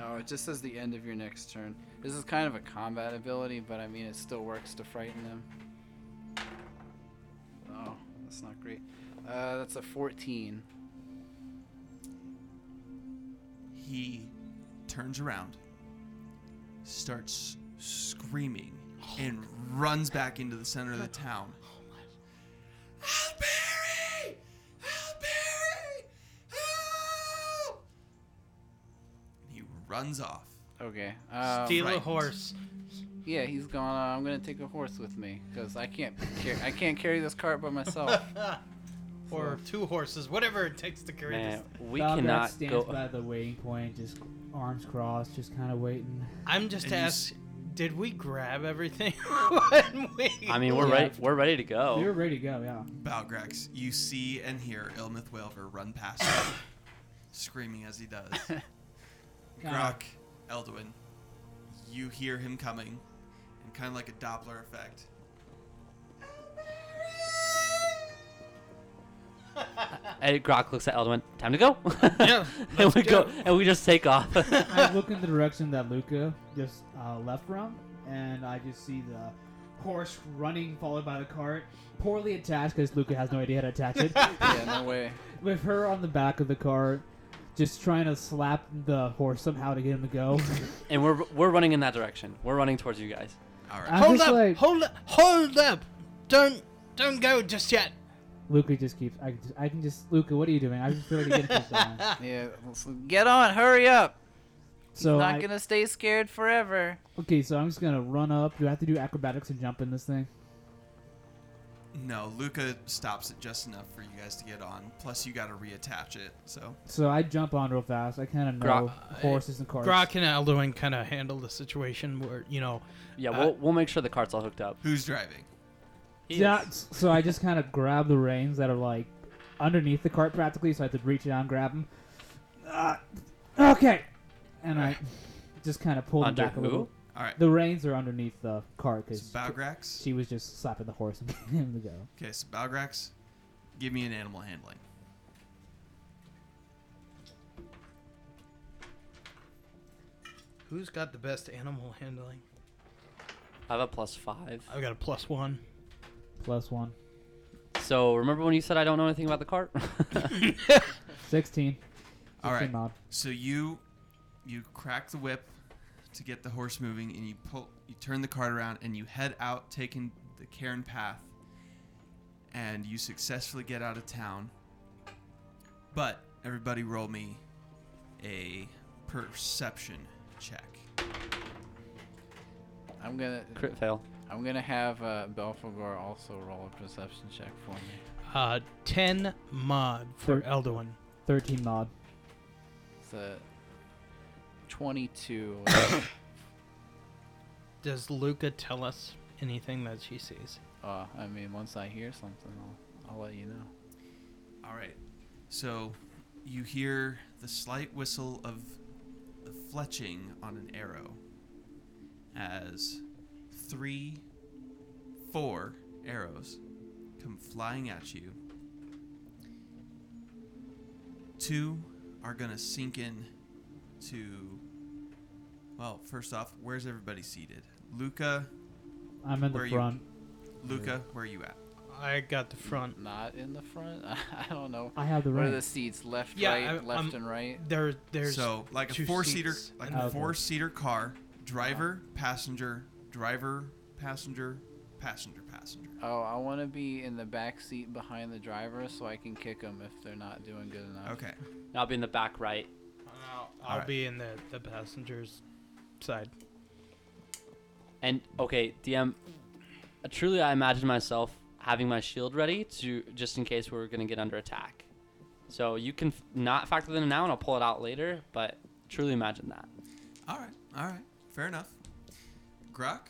Oh, it just says the end of your next turn. This is kind of a combat ability, but I mean it still works to frighten them. Oh, that's not great. Uh, that's a 14. He turns around, starts screaming, and runs back into the center of the town. Alberry! Alberry! Help! And he runs off. Okay. Um, Steal a frightened. horse. Yeah, he's gone. Uh, I'm gonna take a horse with me because I can't. Car- I can't carry this cart by myself. or two horses, whatever it takes to carry Man, this. we Balgrat cannot stands go. by the waiting point, just arms crossed, just kind of waiting. I'm just And you s- asking, did we grab everything when we? I mean, we're Yeah. ready. We're ready to go. We were ready to go, yeah. Balgrax, you see and hear Ilmeth Waelvur run past you, screaming as he does. Grok, Elduin, you hear him coming, and kind of like a Doppler effect. And Grok looks at Elduin. Time to go. Yeah, and let's we go. go. and we just take off. I look in the direction that Luca just uh, left from, and I just see the horse running, followed by the cart, poorly attached because Luca has no idea how to attach it. yeah, no way. With her on the back of the cart, just trying to slap the horse somehow to get him to go. and we're we're running in that direction. We're running towards you guys. All right. I'm hold just up! like- hold up! Hold up! Don't don't go just yet. Luca just keeps. I can just, I can just. Luca, what are you doing? I just feel like getting keeps going. Yeah, so get on, hurry up. So I'm Not I, gonna stay scared forever. okay, so I'm just gonna run up. Do I have to do acrobatics and jump in this thing? No, Luca stops it just enough for you guys to get on. Plus, you got to reattach it. So So I jump on real fast. I kind of know Grok- horses and carts. Grok and Elduin kind of handle the situation where you know Yeah, Uh, we'll, we'll make sure the cart's all hooked up. who's driving? He Yeah, is. so I just kind of grab the reins that are like underneath the cart practically, so I have to reach down, and grab them. Uh, okay, and I just kind of pull them Under back a little. All right. The reins are underneath the cart So because Balgrax. she was just slapping the horse and getting him to go. Okay, so Balgrax, give me an animal handling. who's got the best animal handling. I have a plus five. I've got a plus one. Plus one. So remember when you said I don't know anything about the cart? 16. All right. mod. So you you crack the whip to get the horse moving, and you pull you turn the cart around, and you head out, taking the Cairn path, and you successfully get out of town. But everybody, roll me a perception check. I'm gonna Crit fail. I'm gonna have uh, Belphegor also roll a perception check for me. Uh, ten mod for Thir- Elduin. 13 mod. It's a 22. Does Luca tell us anything that she sees? uh, I mean, once I hear something, I'll, I'll let you know. All right. So you hear the slight whistle of the fletching on an arrow as three, four arrows come flying at you. Two are going to sink in to. Well, first off, where's everybody seated? Luca, I'm in Where the are you? front. Luca, where are you at? I got the front. Not in the front. I don't know. I have the right. What are the seats? Left, Yeah, right, I- left, I'm- and right. There, there's so like a two four seater like a four seater car driver passenger driver passenger passenger passenger Oh, I want to be in the back seat behind the driver so I can kick them if they're not doing good enough. okay I'll be in the back right. I'll, I'll Alright. be in the the passenger's side. And okay, DM. uh, Truly, I imagine myself having my shield ready to just in case we're gonna get under attack. So you can f- not factor that in now, and I'll pull it out later. But truly imagine that. all right all right fair enough grok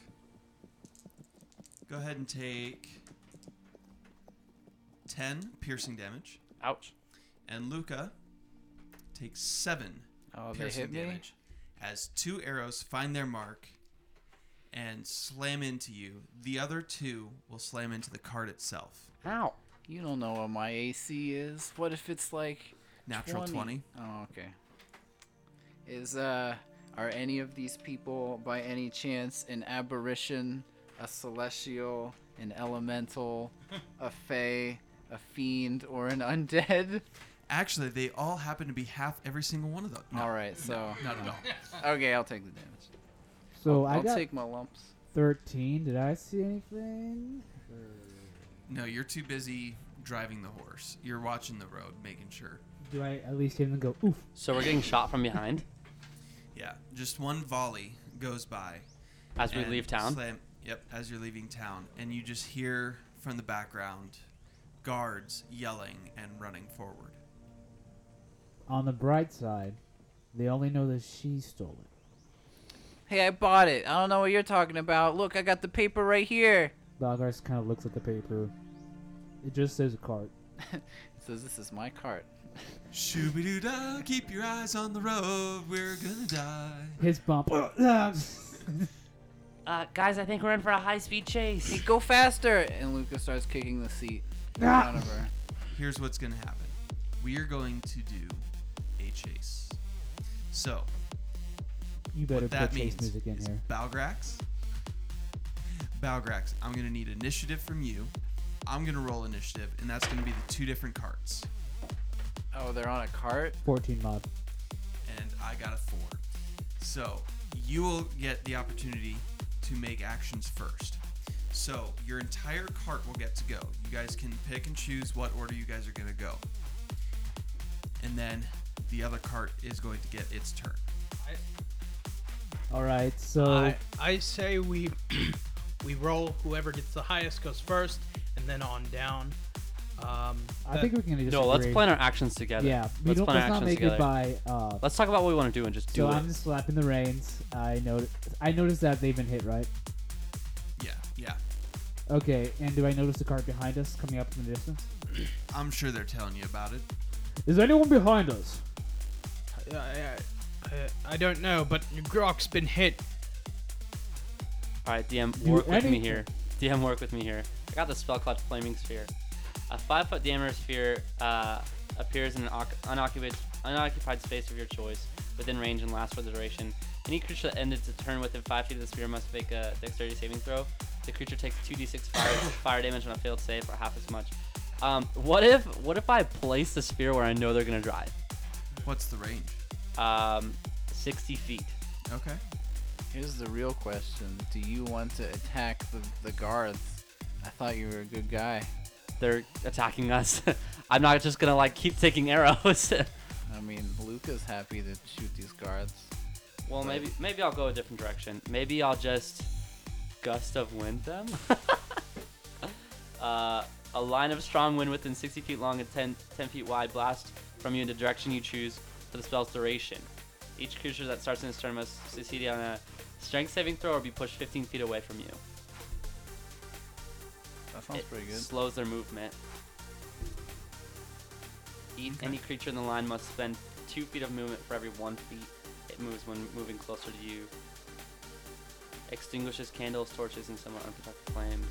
go ahead and take 10 piercing damage Ouch. and luca takes 7 Oh, piercing damage as two arrows find their mark and slam into you the other two will slam into the cart itself Ow. You don't know what my AC is. What if it's like natural 20 Oh, okay. Is uh are any of these people by any chance an aberration, a celestial, an elemental, a fae, a fiend, or an undead? Actually, they all happen to be half every single one of them. No, All right, so not at all. okay, I'll take the damage. So I'll, I I'll got take my lumps. 13. Did I see anything? No, you're too busy driving the horse. You're watching the road, making sure. Do I at least hear them go, oof? So we're getting shot from behind Yeah, just one volley goes by as we leave town. Slam, yep, as you're leaving town, and you just hear from the background guards yelling and running forward. On the bright side, they only know that she stole it. Hey, I bought it. I don't know what you're talking about. Look, I got the paper right here. Balgars kind of looks at the paper. It just says a cart. It says this is my cart. Shooby doo dah, keep your eyes on the road, we're gonna die. His bump. Uh, guys, I think we're in for a high-speed Hey, chase. go faster! And Luca starts kicking the seat in Ah! front of her. Here's what's gonna happen. We are going to do a chase. So, you better what that put chase means music in is here. Balgrax. Balgrax, I'm gonna need initiative from you. I'm gonna roll initiative, and that's gonna be the two different carts. Oh, they're on a cart? 14 mod. And I got a four. So you will get the opportunity to make actions first. So your entire cart will get to go. You guys can pick and choose what order you guys are gonna go. And then the other cart is going to get its turn. All right, so I, I say we we roll. Whoever gets the highest goes first, and and then on down. Um, I that- think we can just No, let's plan our actions together. Yeah, we let's don't. plan Let's not actions make together. it by. Uh, Let's talk about what we want to do and just do so it. I'm just slapping the reins. I noticed. I noticed that they've been hit, right? Yeah, yeah. Okay, and do I notice the car behind us coming up in the distance? I'm sure they're telling you about it. Is anyone behind us? I, I, I, I don't know, but Grok's been hit. All right, DM, Do work with me here. DM, work with me here. I got the spell called Flaming Sphere. A five-foot diameter sphere uh, appears in an unoccupied, unoccupied space of your choice, within range and lasts for the duration. Any creature that ended its turn within five feet of the sphere must make a dexterity saving throw. The creature takes 2d6 fire, fire damage on a failed save, or half as much. Um, what if what if I place the sphere where I know they're gonna drive? What's the range? Um, 60 feet. Okay. Here's the real question: Do you want to attack the, the guards? I thought you were a good guy. They're attacking us. I'm not just gonna like keep taking arrows. I mean, Luca's happy to shoot these guards. Well, maybe maybe I'll go a different direction. Maybe I'll just gust of wind them. uh, a line of strong wind within 60 feet long and 10, 10 feet wide blast from you in the direction you choose for the spell's duration. Each creature that starts in its turn must succeed on a strength saving throw or be pushed 15 feet away from you. That sounds it pretty good. slows their movement. Each, Any creature in the line must spend two feet of movement for every one feet it moves when moving closer to you. Extinguishes candles, torches, and similar unprotected flames.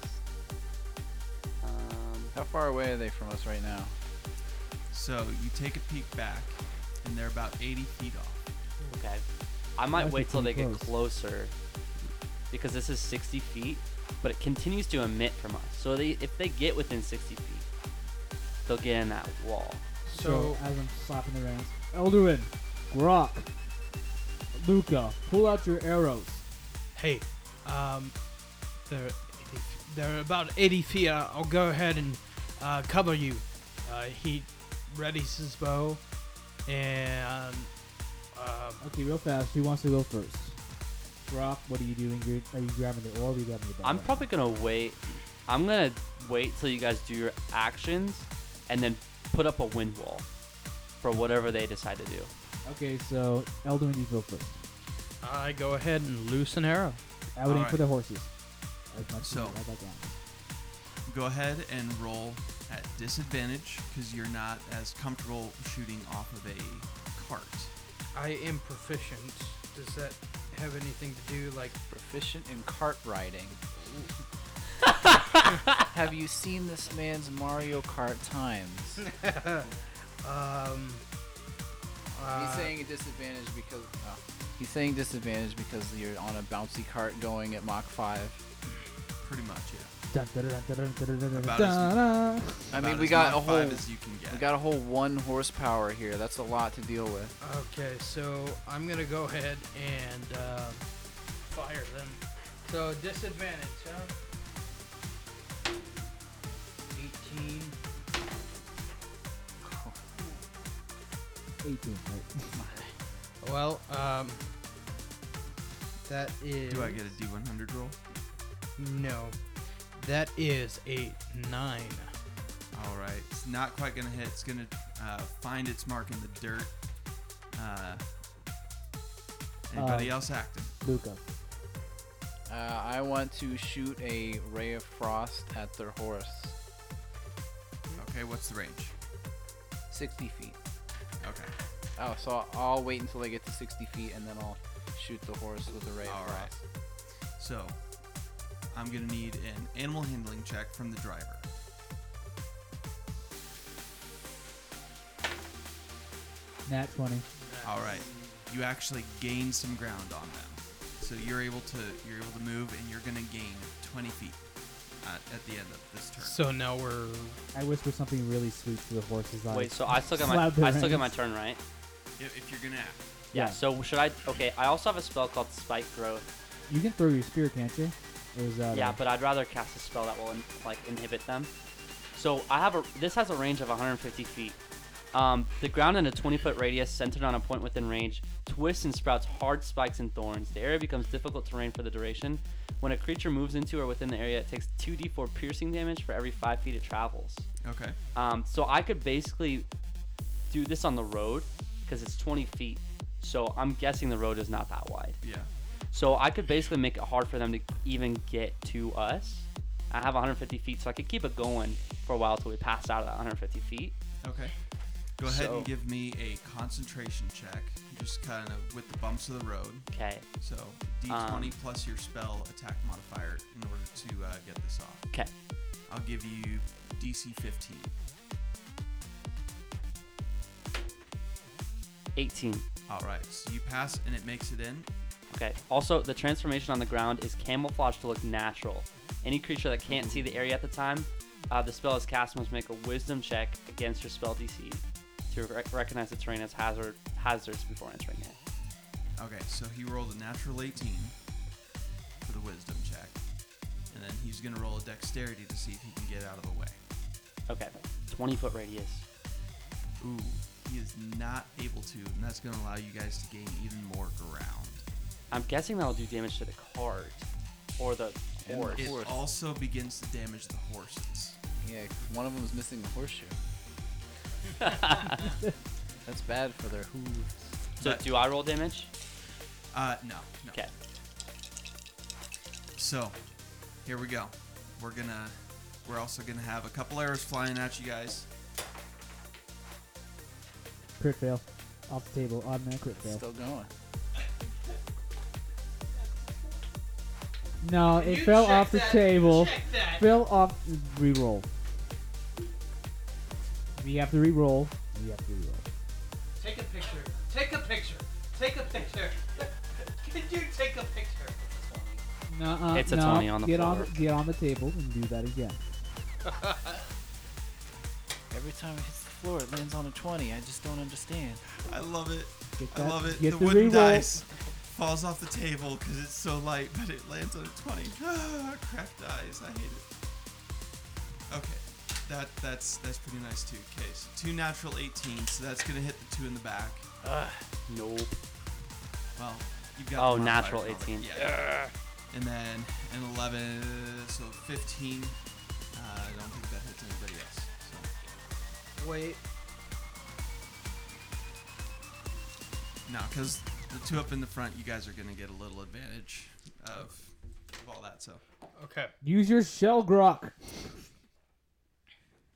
Um, How far away are they from us right now? So you take a peek back, and they're about 80 feet off. okay. I might Might wait till they pretty get closer because this is 60 feet, but it continues to emit from us. So they, if they get within 60 feet, they'll get in that wall. So, So, as I'm slapping the reins, Elduin, Grok, Luca, pull out your arrows. hey, um, they're 80, they're about 80 feet. Uh, I'll go ahead and uh, cover you. Uh, he readies his bow, and um, Okay, real fast. Who wants to go first? Grok, what are you doing? You're, are you grabbing the orb? Or are you grabbing the bow? I'm probably gonna wait. I'm gonna wait till you guys do your actions, and then put up a wind wall for whatever they decide to do. Okay, so Elduin, you go first. I go ahead and loose an arrow. I would aim Alright. for the horses. As much So- as I can. Go ahead and roll at disadvantage because you're not as comfortable shooting off of a cart. I am proficient. Does that have anything to do like Proficient in kart riding. Have you seen this man's Mario Kart times? um? Uh, He's saying a disadvantage because oh. he's saying disadvantage because you're on a bouncy cart going at Mach five. Pretty much, yeah. Dun, dun, dun, About as-. I About mean, we as got a whole five as you can get. we got a whole one horsepower here. That's a lot to deal with. Okay, so I'm gonna go ahead and uh, fire them. So disadvantage, huh? 18. 18, right? Well, um, that is. Do I get a D100 roll? No, that is a nine. All right. It's not quite going to hit. It's going to uh, find its mark in the dirt. Uh, anybody Uh, else acting? Luca. Uh, I want to shoot a ray of frost at their horse. Okay, what's the range? 60 feet. Okay. Oh, so I'll, I'll wait until they get to 60 feet and then I'll shoot the horse with a ray All of right. frost. So, I'm going to need an animal handling check from the driver. Nat 20. All right. You actually gain some ground on them. So you're able to you're able to move and you're going to gain 20 feet at, at the end of this turn. So now we're. I whisper something really sweet to the horse's eyes. Wait, so I still got my I still get my turn, right? if, if you're going to act. Yeah. Yeah. So should I? Okay. I also have a spell called Spike Growth. You can throw your spear, can't you? Or is that Yeah, uh, but I'd rather cast a spell that will in, like inhibit them. So I have a. This has a range of 150 feet. Um, the ground in a 20 foot radius centered on a point within range twists and sprouts hard spikes and thorns. The area becomes difficult terrain for the duration. When a creature moves into or within the area, it takes 2d4 piercing damage for every 5 feet it travels. Okay. Um, so I could basically do this on the road because it's 20 feet. So I'm guessing the road is not that wide. Yeah. So I could basically make it hard for them to even get to us. I have 150 feet, so I could keep it going for a while till we pass out of that 150 feet. Okay. Go ahead So- and give me a concentration check, just kind of with the bumps of the road. Okay. So D20 Um, plus your spell attack modifier in order to uh, get this off. Okay. I'll give you DC 15. 18. All right. So you pass and it makes it in. Okay. Also, the transformation on the ground is camouflaged to look natural. Any creature that can't see the area at the time uh, the spell is cast must make a Wisdom check against your spell DC to rec- recognize the terrain as hazard hazards before entering it. Okay. So he rolled a natural 18 for the wisdom check, and then he's gonna roll a dexterity to see if he can get out of the way. Okay. 20 foot radius. Ooh, he is not able to, and that's gonna allow you guys to gain even more ground. I'm guessing that'll do damage to the cart or the And horse. It Horse. also begins to damage the horses. Yeah, 'cause one of them is missing the horseshoe. That's bad for their hooves. So But- do I roll damage? Uh, no, no. Okay. So, here we go. We're gonna, we're also gonna have a couple arrows flying at you guys. Crit fail. Off the table. Automatic crit fail. Still going. No, it fell off the table. Fell off. Reroll. If you have to reroll, you have to reroll. Take a picture. Take a picture. Take a picture. Could you take a picture? Nuh-uh, It's a no. 20 on the get floor. On, get on the table and do that again. Every time it hits the floor, it lands on a 20. I just don't understand. I love it. Get I that- love it. Get the the, wooden reroll. dice falls off the table because it's so light, but it lands on a 20. Ah, crap dice. I hate it. Okay. That that's that's pretty nice too. Okay, so two natural 18, so that's gonna hit the two in the back. Nope. Well, you've got. Oh, natural modifiers on it. 18. Yeah. And then an 11, so 15. Uh, I don't think that hits anybody else. So. Wait. No, because the two up in the front, you guys are gonna get a little advantage of, of all that. So. Okay. Use your shell, Grok.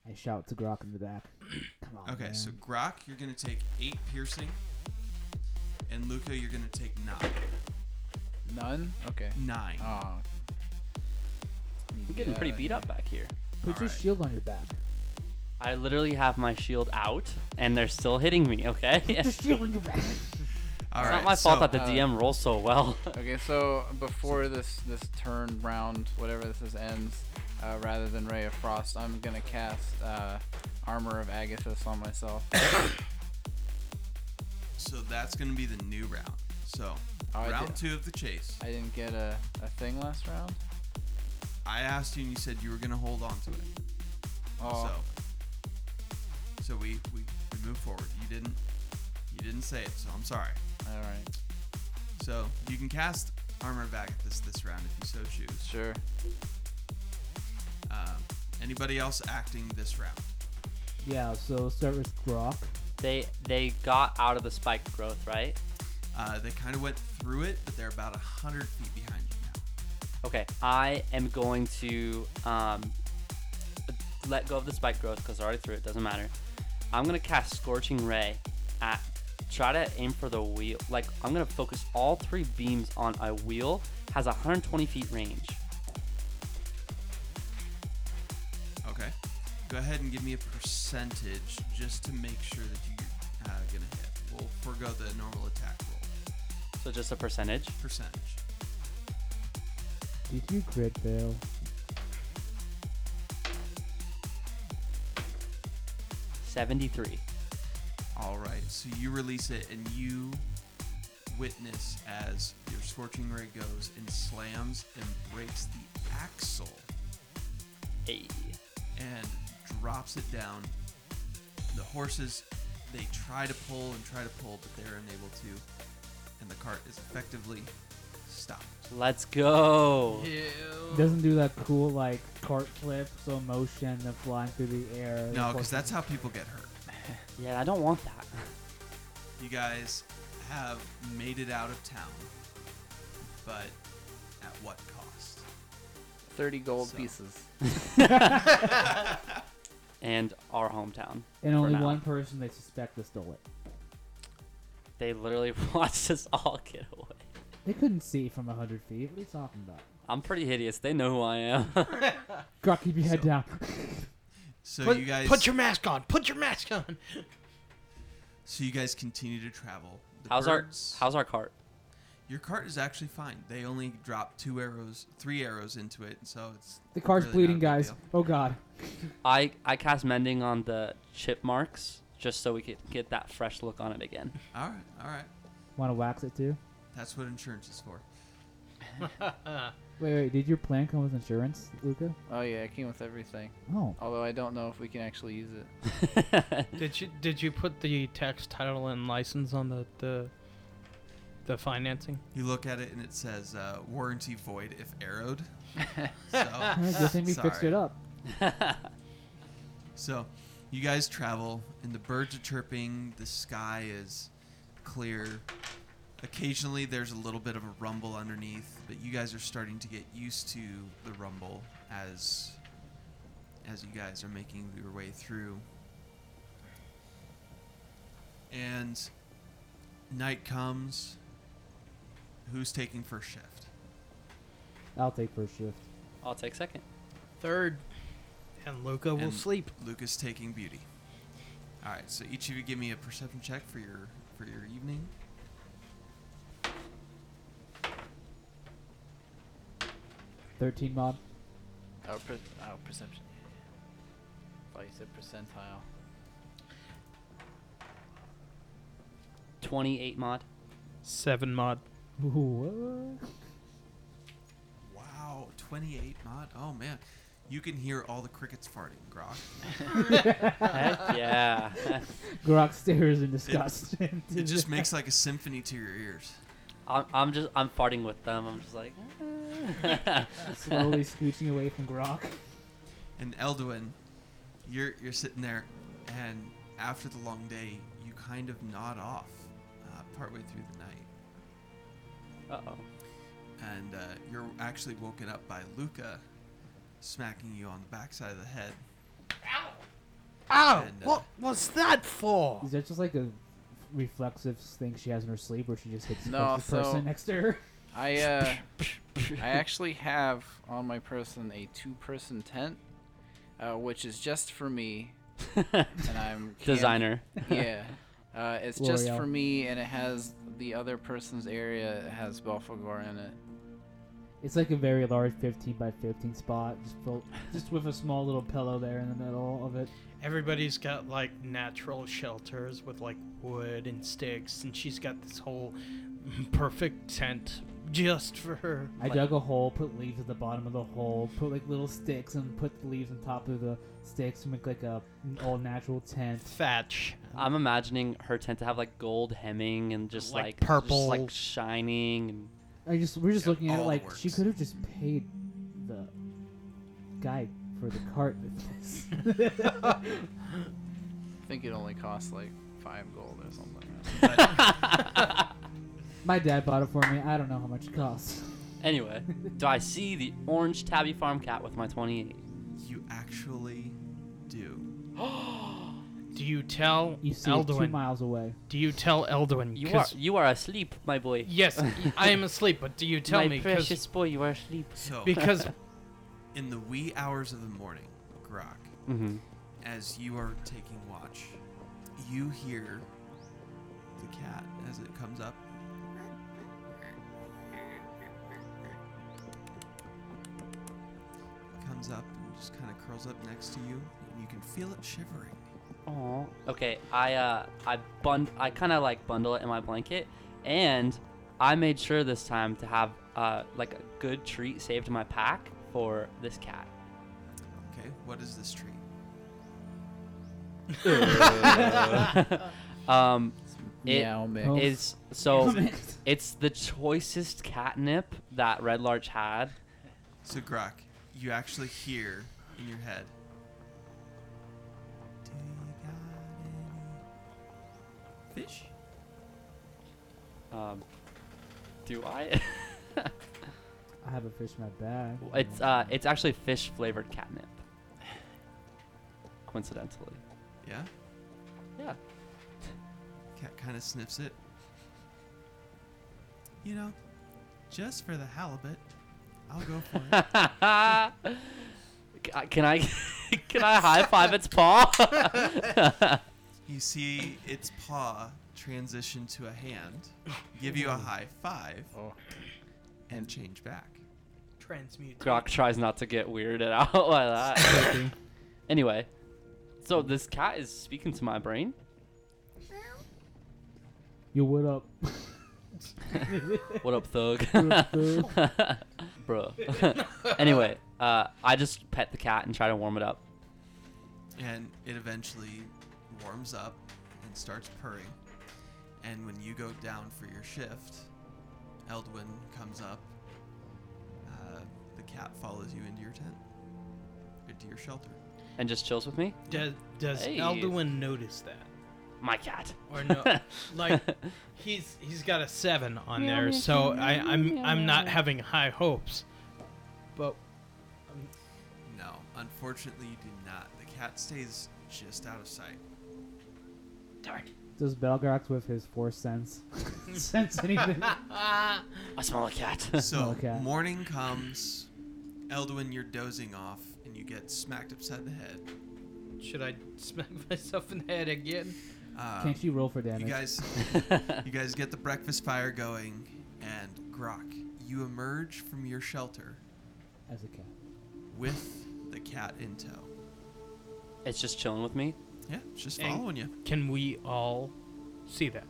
I shout to Grok in the back. Come on. Okay, man. so Grok, you're gonna take eight piercing, and Luca, you're gonna take nine. None? Okay. Nine. Oh. I'm getting pretty beat up back here. put your alright. shield on your back. I literally have my shield out, and they're still hitting me. Okay. Put your shield on your back. All not right, my fault so- that the uh, DM rolls so well. Okay, so before this this turn round, whatever this is ends, uh, rather than Ray of Frost, I'm gonna cast uh, Armor of Agathys on myself. So that's gonna be the new round. So Oh, I round did- two of the chase. I didn't get a, a thing last round. I asked you, and you said you were gonna hold on to it. Oh, So, so we, we we move forward. You didn't you didn't say it, so I'm sorry. all right, So you can cast armor back at this this round if you so choose. sure. Um, anybody else acting this round? Yeah, so start with Grok. they they got out of the spike growth, right? Uh, they kind of went through it, but they're about a hundred feet behind you now. Okay, I am going to um, let go of the spike growth because I already threw it. Doesn't matter. I'm gonna cast Scorching Ray at. Try to aim for the wheel. Like I'm gonna focus all three beams on a wheel. Has 120 feet range. Okay. Go ahead and give me a percentage just to make sure that you're uh, gonna hit. We'll forego the normal attack roll. So just a percentage. Percentage. Did you crit fail? Seventy-three. All right. So you release it, and you witness as your scorching ray goes and slams and breaks the axle Hey. and drops it down. The horses they try to pull and try to pull, but they're unable to, and the cart is effectively stopped. Let's go. Doesn't do that cool like cart flip, slow motion, and flying through the air. No, Of because course- that's how people get hurt. Yeah, I don't want that. You guys have made it out of town, but at what cost? 30 gold So. pieces. And our hometown. and only now. one person they suspect that stole it. They literally watched us all get away. They couldn't see from a hundred feet. What are you talking about? I'm pretty hideous. They know who I am. Grok, keep your head So- down. So put, you guys put your mask on. Put your mask on. so you guys continue to travel. The how's our How's our cart? your cart is actually fine. They only dropped two arrows, three arrows into it, so it's The car's really bleeding, guys. deal. Oh god. I I cast mending on the chip marks just so we could get that fresh look on it again. all right. All right, Want to wax it too? that's what insurance is for. Wait, wait. Did your plan come with insurance, Luca? Oh yeah, it came with everything. Oh. Although I don't know if we can actually use it. Did you did you put the tax title and license on the the, the financing? You look at it and it says uh, warranty void if arrowed. so, Good thing we fixed sorry. it up. So, you guys travel, and the birds are chirping. The sky is clear. Occasionally, there's a little bit of a rumble underneath, but you guys are starting to get used to the rumble as as you guys are making your way through. And night comes. Who's taking first shift? I'll take first shift. I'll take second. Third, and Luca will And sleep. Luca's taking beauty. All right, so each of you give me a perception check for your for your evening. Thirteen mod. Our, per- our perception. Thought you said percentile. 28 mod. Seven mod. Ooh. Wow, 28 mod. Oh man, you can hear all the crickets farting, Grok. Heck yeah. Grok stares in disgust. It just makes like a symphony to your ears. I'm, I'm just I'm farting with them. I'm just like. slowly scooching away from Grok. And Elduin, you're you're sitting there, and after the long day, you kind of nod off uh, partway through the night, Uh oh. and uh, you're actually woken up by Luca smacking you on the backside of the head. Ow! And, uh, what was that for? Is that just like a reflexive thing she has in her sleep where she just hits No, the person next to her? I uh, I actually have on my person a two-person tent, uh, which is just for me, and I'm Designer. yeah, uh, it's just L'Oreal. for me, and it has the other person's area. It has Belphegor in it. It's like a very large 15 by 15 spot, just full, just with a small little pillow there in the middle of it. Everybody's got like natural shelters with like wood and sticks, and she's got this whole perfect tent just for her. I dug a hole, put leaves at the bottom of the hole, put like little sticks, and put the leaves on top of the sticks to make like a all natural tent. Thatch. I'm imagining her tent to have like gold hemming and just Like like, purple. just, like shining and I just we're just Yeah, looking at it all the like she could have just paid the guy for the cart with this. I think it only costs like five gold or something. My dad bought it for me. I don't know how much it costs. Anyway, do I see the orange tabby farm cat with my 28? You actually do. Do you tell You see it two Elduin? miles away. Do you tell Elduin? You are 'Cause- you are asleep, my boy. Yes, I am asleep, but do you tell me, my me? 'cause- precious boy, you are asleep. So, Because in the wee hours of the morning, Grok, Mm-hmm. as you are taking watch, you hear the cat as it comes up. Comes up and just kind of curls up next to you, and you can feel it shivering. Oh. Okay, I uh I bund I kind of like bundle it in my blanket, and I made sure this time to have uh like a good treat saved in my pack for this cat. Okay, what is this treat? um, it Meow mix. Is so it's the choicest catnip that Red Larch had. So Grok, you actually hear in your head. Do you got any fish? Um, do I? I have a fish in my bag. it's uh, it's actually fish flavored catnip. Coincidentally, Yeah. yeah. Cat kind of sniffs it. You know, just for the halibut, I'll go for it. Can I can I high five its paw? you see its paw transition to a hand, give you a oh. high five, Oh. and change back. Transmute. Grok tries not to get weirded out like that. anyway, so this cat is speaking to my brain. Yo, what up? What up, thug? What up, thug? Bro. anyway, uh, I just pet the cat and try to warm it up. and it eventually warms up and starts purring. And when you go down for your shift, Elduin comes up. Uh, the cat follows you into your tent, into your shelter. And just chills with me. Does does Hey. Elduin notice that? My cat. Or no? like he's he's got a seven on there, so I, I'm I'm not having high hopes. But um, No, unfortunately, you do not. The cat stays just out of sight. Darn. Does Balgrax with his force sense sense anything? I smell a cat. So Okay. morning comes. Elduin, you're dozing off, and you get smacked upside the head. should I smack myself in the head again? Uh, Can't you roll for damage? you guys, you guys get the breakfast fire going, and Grok, you emerge from your shelter As a cat. with the cat in tow. it's just chilling with me. Yeah, it's just And- following you. Can we all see that?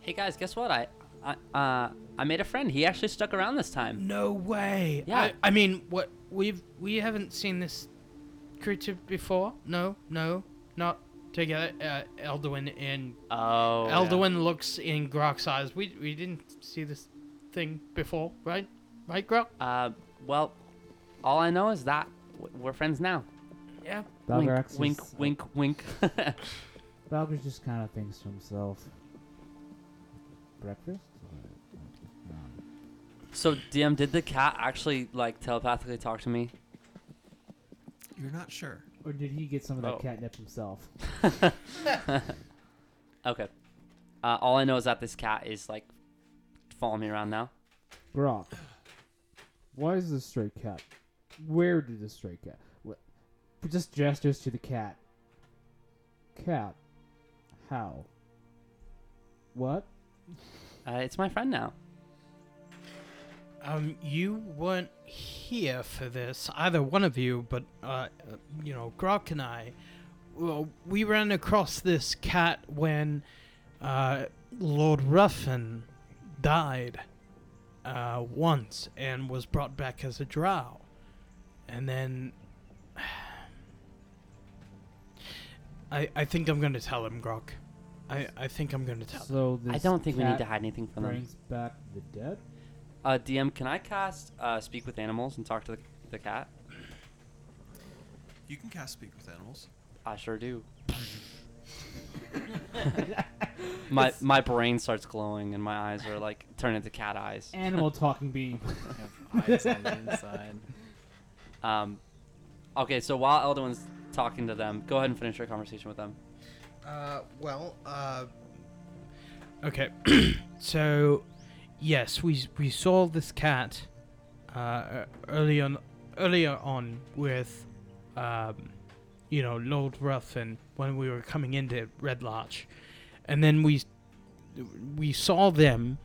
Hey guys, guess what? I, I, uh, I made a friend. He actually stuck around this time. No way. Yeah. I, I mean, what we've we haven't seen this creature before. No, no, not together. Uh, Elduin and Oh. Elduin looks in Grok's eyes. We we didn't see this thing before, right? Right, Grok? Uh, well, all I know is that we're friends now. Yeah. Balgrax wink, is- wink, wink, wink. Balgrax just kind of thinks to himself. Breakfast? So, DM, did the cat actually like telepathically talk to me? You're not sure. Or did he get some of that Oh. catnip himself? Okay. Uh, all I know is that this cat is like following me around now. Brock, why is this stray cat? Where did the stray cat? What? Just gestures to the cat. Cat. How? What? Uh, it's my friend now. Um, you weren't here for this, either one of you, but uh, uh, you know, Grok and I. Well, we ran across this cat when uh, Lord Ruffin died uh, once and was brought back as a drow, and then I I think I'm gonna tell him, Grok. I I think I'm gonna tell him. So this I don't think we need cat to hide anything from them. brings back the dead. Uh, DM, can I cast uh, Speak with Animals and talk to the, the cat? You can cast speak with animals. I sure do. my my brain starts glowing and my eyes are like turn into cat eyes. Animal talking beam. Have eyes on the inside. Um, okay, so while Elduin's talking to them, go ahead and finish your conversation with them. Uh, well, uh. Okay, so, yes, we we saw this cat, uh, early on, earlier on with, um, you know, Lord Ruffin when we were coming into Red Larch, and then we we saw them.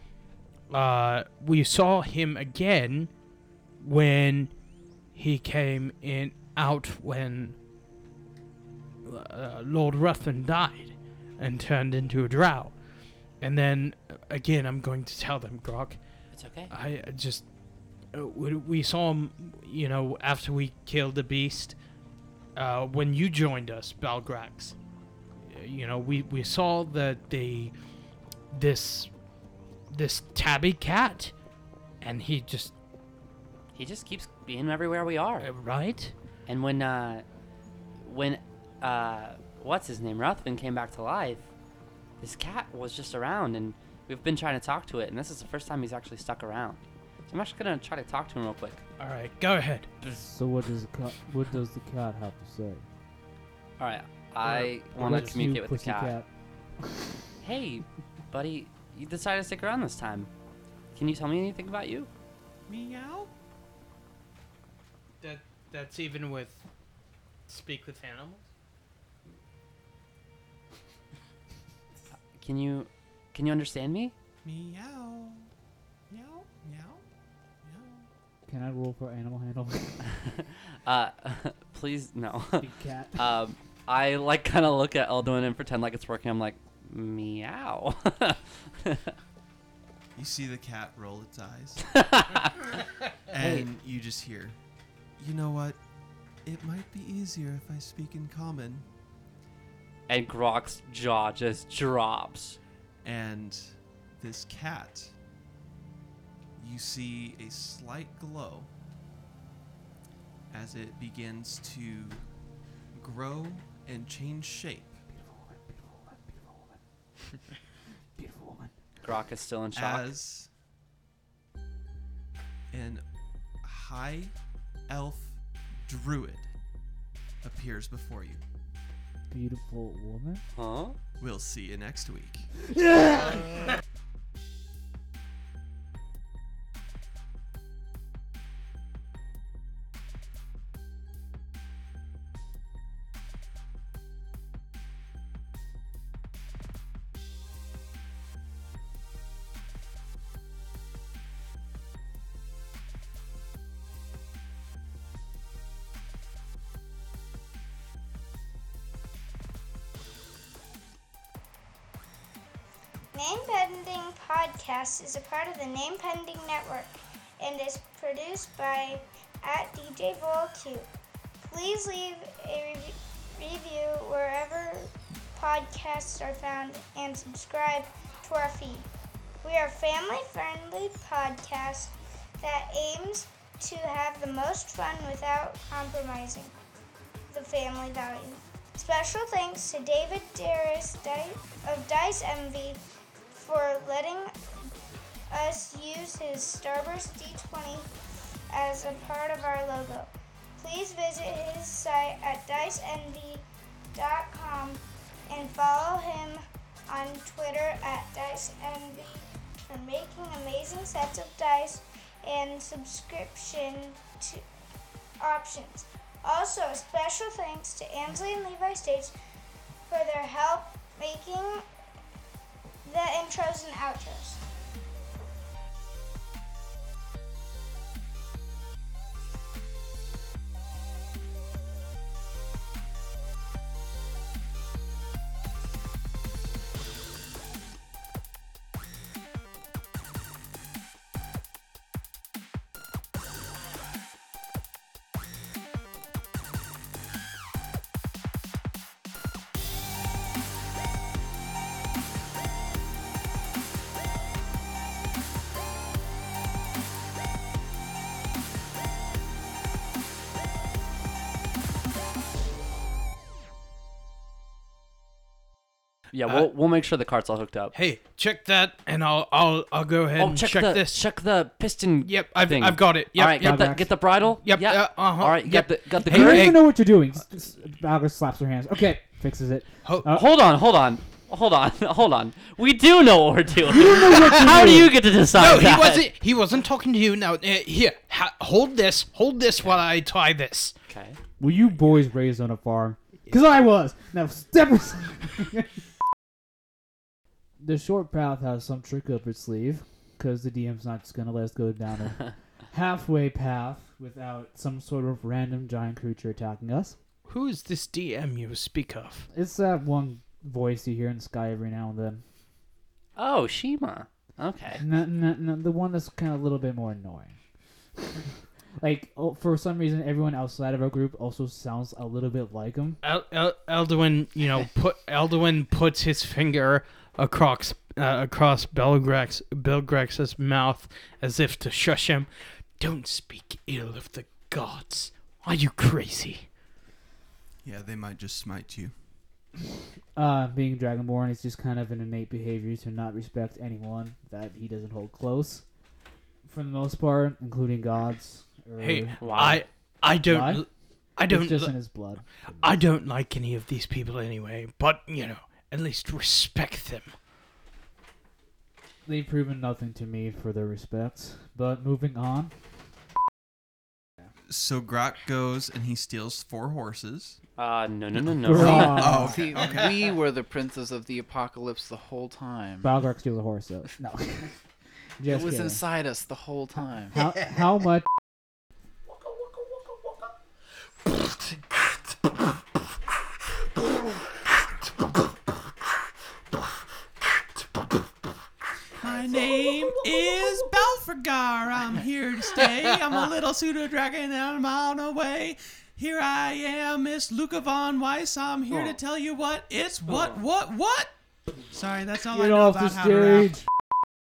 Uh, we saw him again when he came in out when uh, Lord Ruffin died and turned into a drow. And then again, I'm going to tell them, Grok. It's okay. I just uh, we, saw him, you know, after we killed the beast. uh, when you joined us, Balgrax, uh, you know, we, we saw that they, this, this tabby cat, and he just, He just keeps being everywhere we are. uh, right? And when uh, when uh, what's his name, Ruthven came back to life, this cat was just around, and we've been trying to talk to it, and this is the first time he's actually stuck around. So I'm actually gonna try to talk to him real quick. All right, go ahead. So what does the cat, what does the cat have to say? All right, I want to What's communicate you, with the cat. pussycat? Hey, buddy, you decided to stick around this time. Can you tell me anything about you? Meow. That that's even with speak with animals. Can you can you understand me? Meow. Meow. Meow. Meow. Can I roll for animal handle? Uh, please no. Big cat. um, I like kind of look at Elduin and pretend like it's working. I'm like, meow. You see the cat roll its eyes, and you just hear, "You know what? It might be easier if I speak in common." And Grok's jaw just drops. And this cat, you see a slight glow as it begins to grow and change shape Beautiful woman. Grok is still in shock. as an high elf druid appears before you. Beautiful woman. Huh? We'll see you next week. Podcast is a part of the Name Pending Network and is produced by at DJ Q. Please leave a rev- review wherever podcasts are found and subscribe to our feed. We are a family-friendly podcast that aims to have the most fun without compromising the family value. Special thanks to David Darris of Dice Envy for letting us use his Starburst D20 as a part of our logo. Please visit his site at diceenvy.com and follow him on Twitter at diceenvy for making amazing sets of dice and subscription options. Also, a special thanks to Ansley and Levi States for their help making the intros and outros. Yeah, Uh, we'll we'll make sure the cart's all hooked up. Hey, check that, and I'll I'll I'll go ahead Oh, and check, check, the this. check the piston. Yep, I've thing. I've got it. Yep, all right, yep. get the get the bridle. Yep, Yeah. yeah, uh-huh, All right, yep. got the got the You don't even know what you're doing. S- s- slaps her hands. Okay, fixes it. Ho- Uh, Hold on, hold on, hold on, hold on. We do know what we're doing. what How do you get to decide no, he that? wasn't. He wasn't talking to you. Now, uh, here, ha- hold this. Hold this while I tie this. Okay. Were you boys raised on a farm? Because I was. Now step aside. The short path has some trick up its sleeve. Because the DM's not just going to let us go down a halfway path without some sort of random giant creature attacking us. Who is this DM you speak of? It's that one voice you hear in the sky every now and then. Oh, Shima. Okay. No, no, no, the one that's kind of a little bit more annoying. like oh, for some reason, everyone outside of our group also sounds a little bit like him. El- El- Elduin, you know, put Elduin puts his finger across uh, across Balgrax Balgrax's mouth as if to shush him. Don't speak ill of the gods. Are you crazy? Yeah, they might just smite you. Uh, being Dragonborn, it's just kind of an innate behavior to not respect anyone that he doesn't hold close. For the most part, including gods. Or Hey, Why? I I don't Why? I don't it's just li- in his blood. I don't like any of these people anyway. But you know, at least respect them. They've proven nothing to me for their respect. But moving on. So Grok goes and he steals four horses. Uh, no, no, no, no. Grok. Oh, See, okay. we were the princes of the apocalypse the whole time. Balgork steals a horse, though. No. it was kidding. inside us the whole time. How, how much? My name is Belphegor. I'm here to stay. I'm a little pseudo dragon and I'm on the way. Here I am, Miss Luca von Weiss. I'm here to oh. tell you what it's what, what, what. Sorry, that's all I Get know off the about how to rap. stage!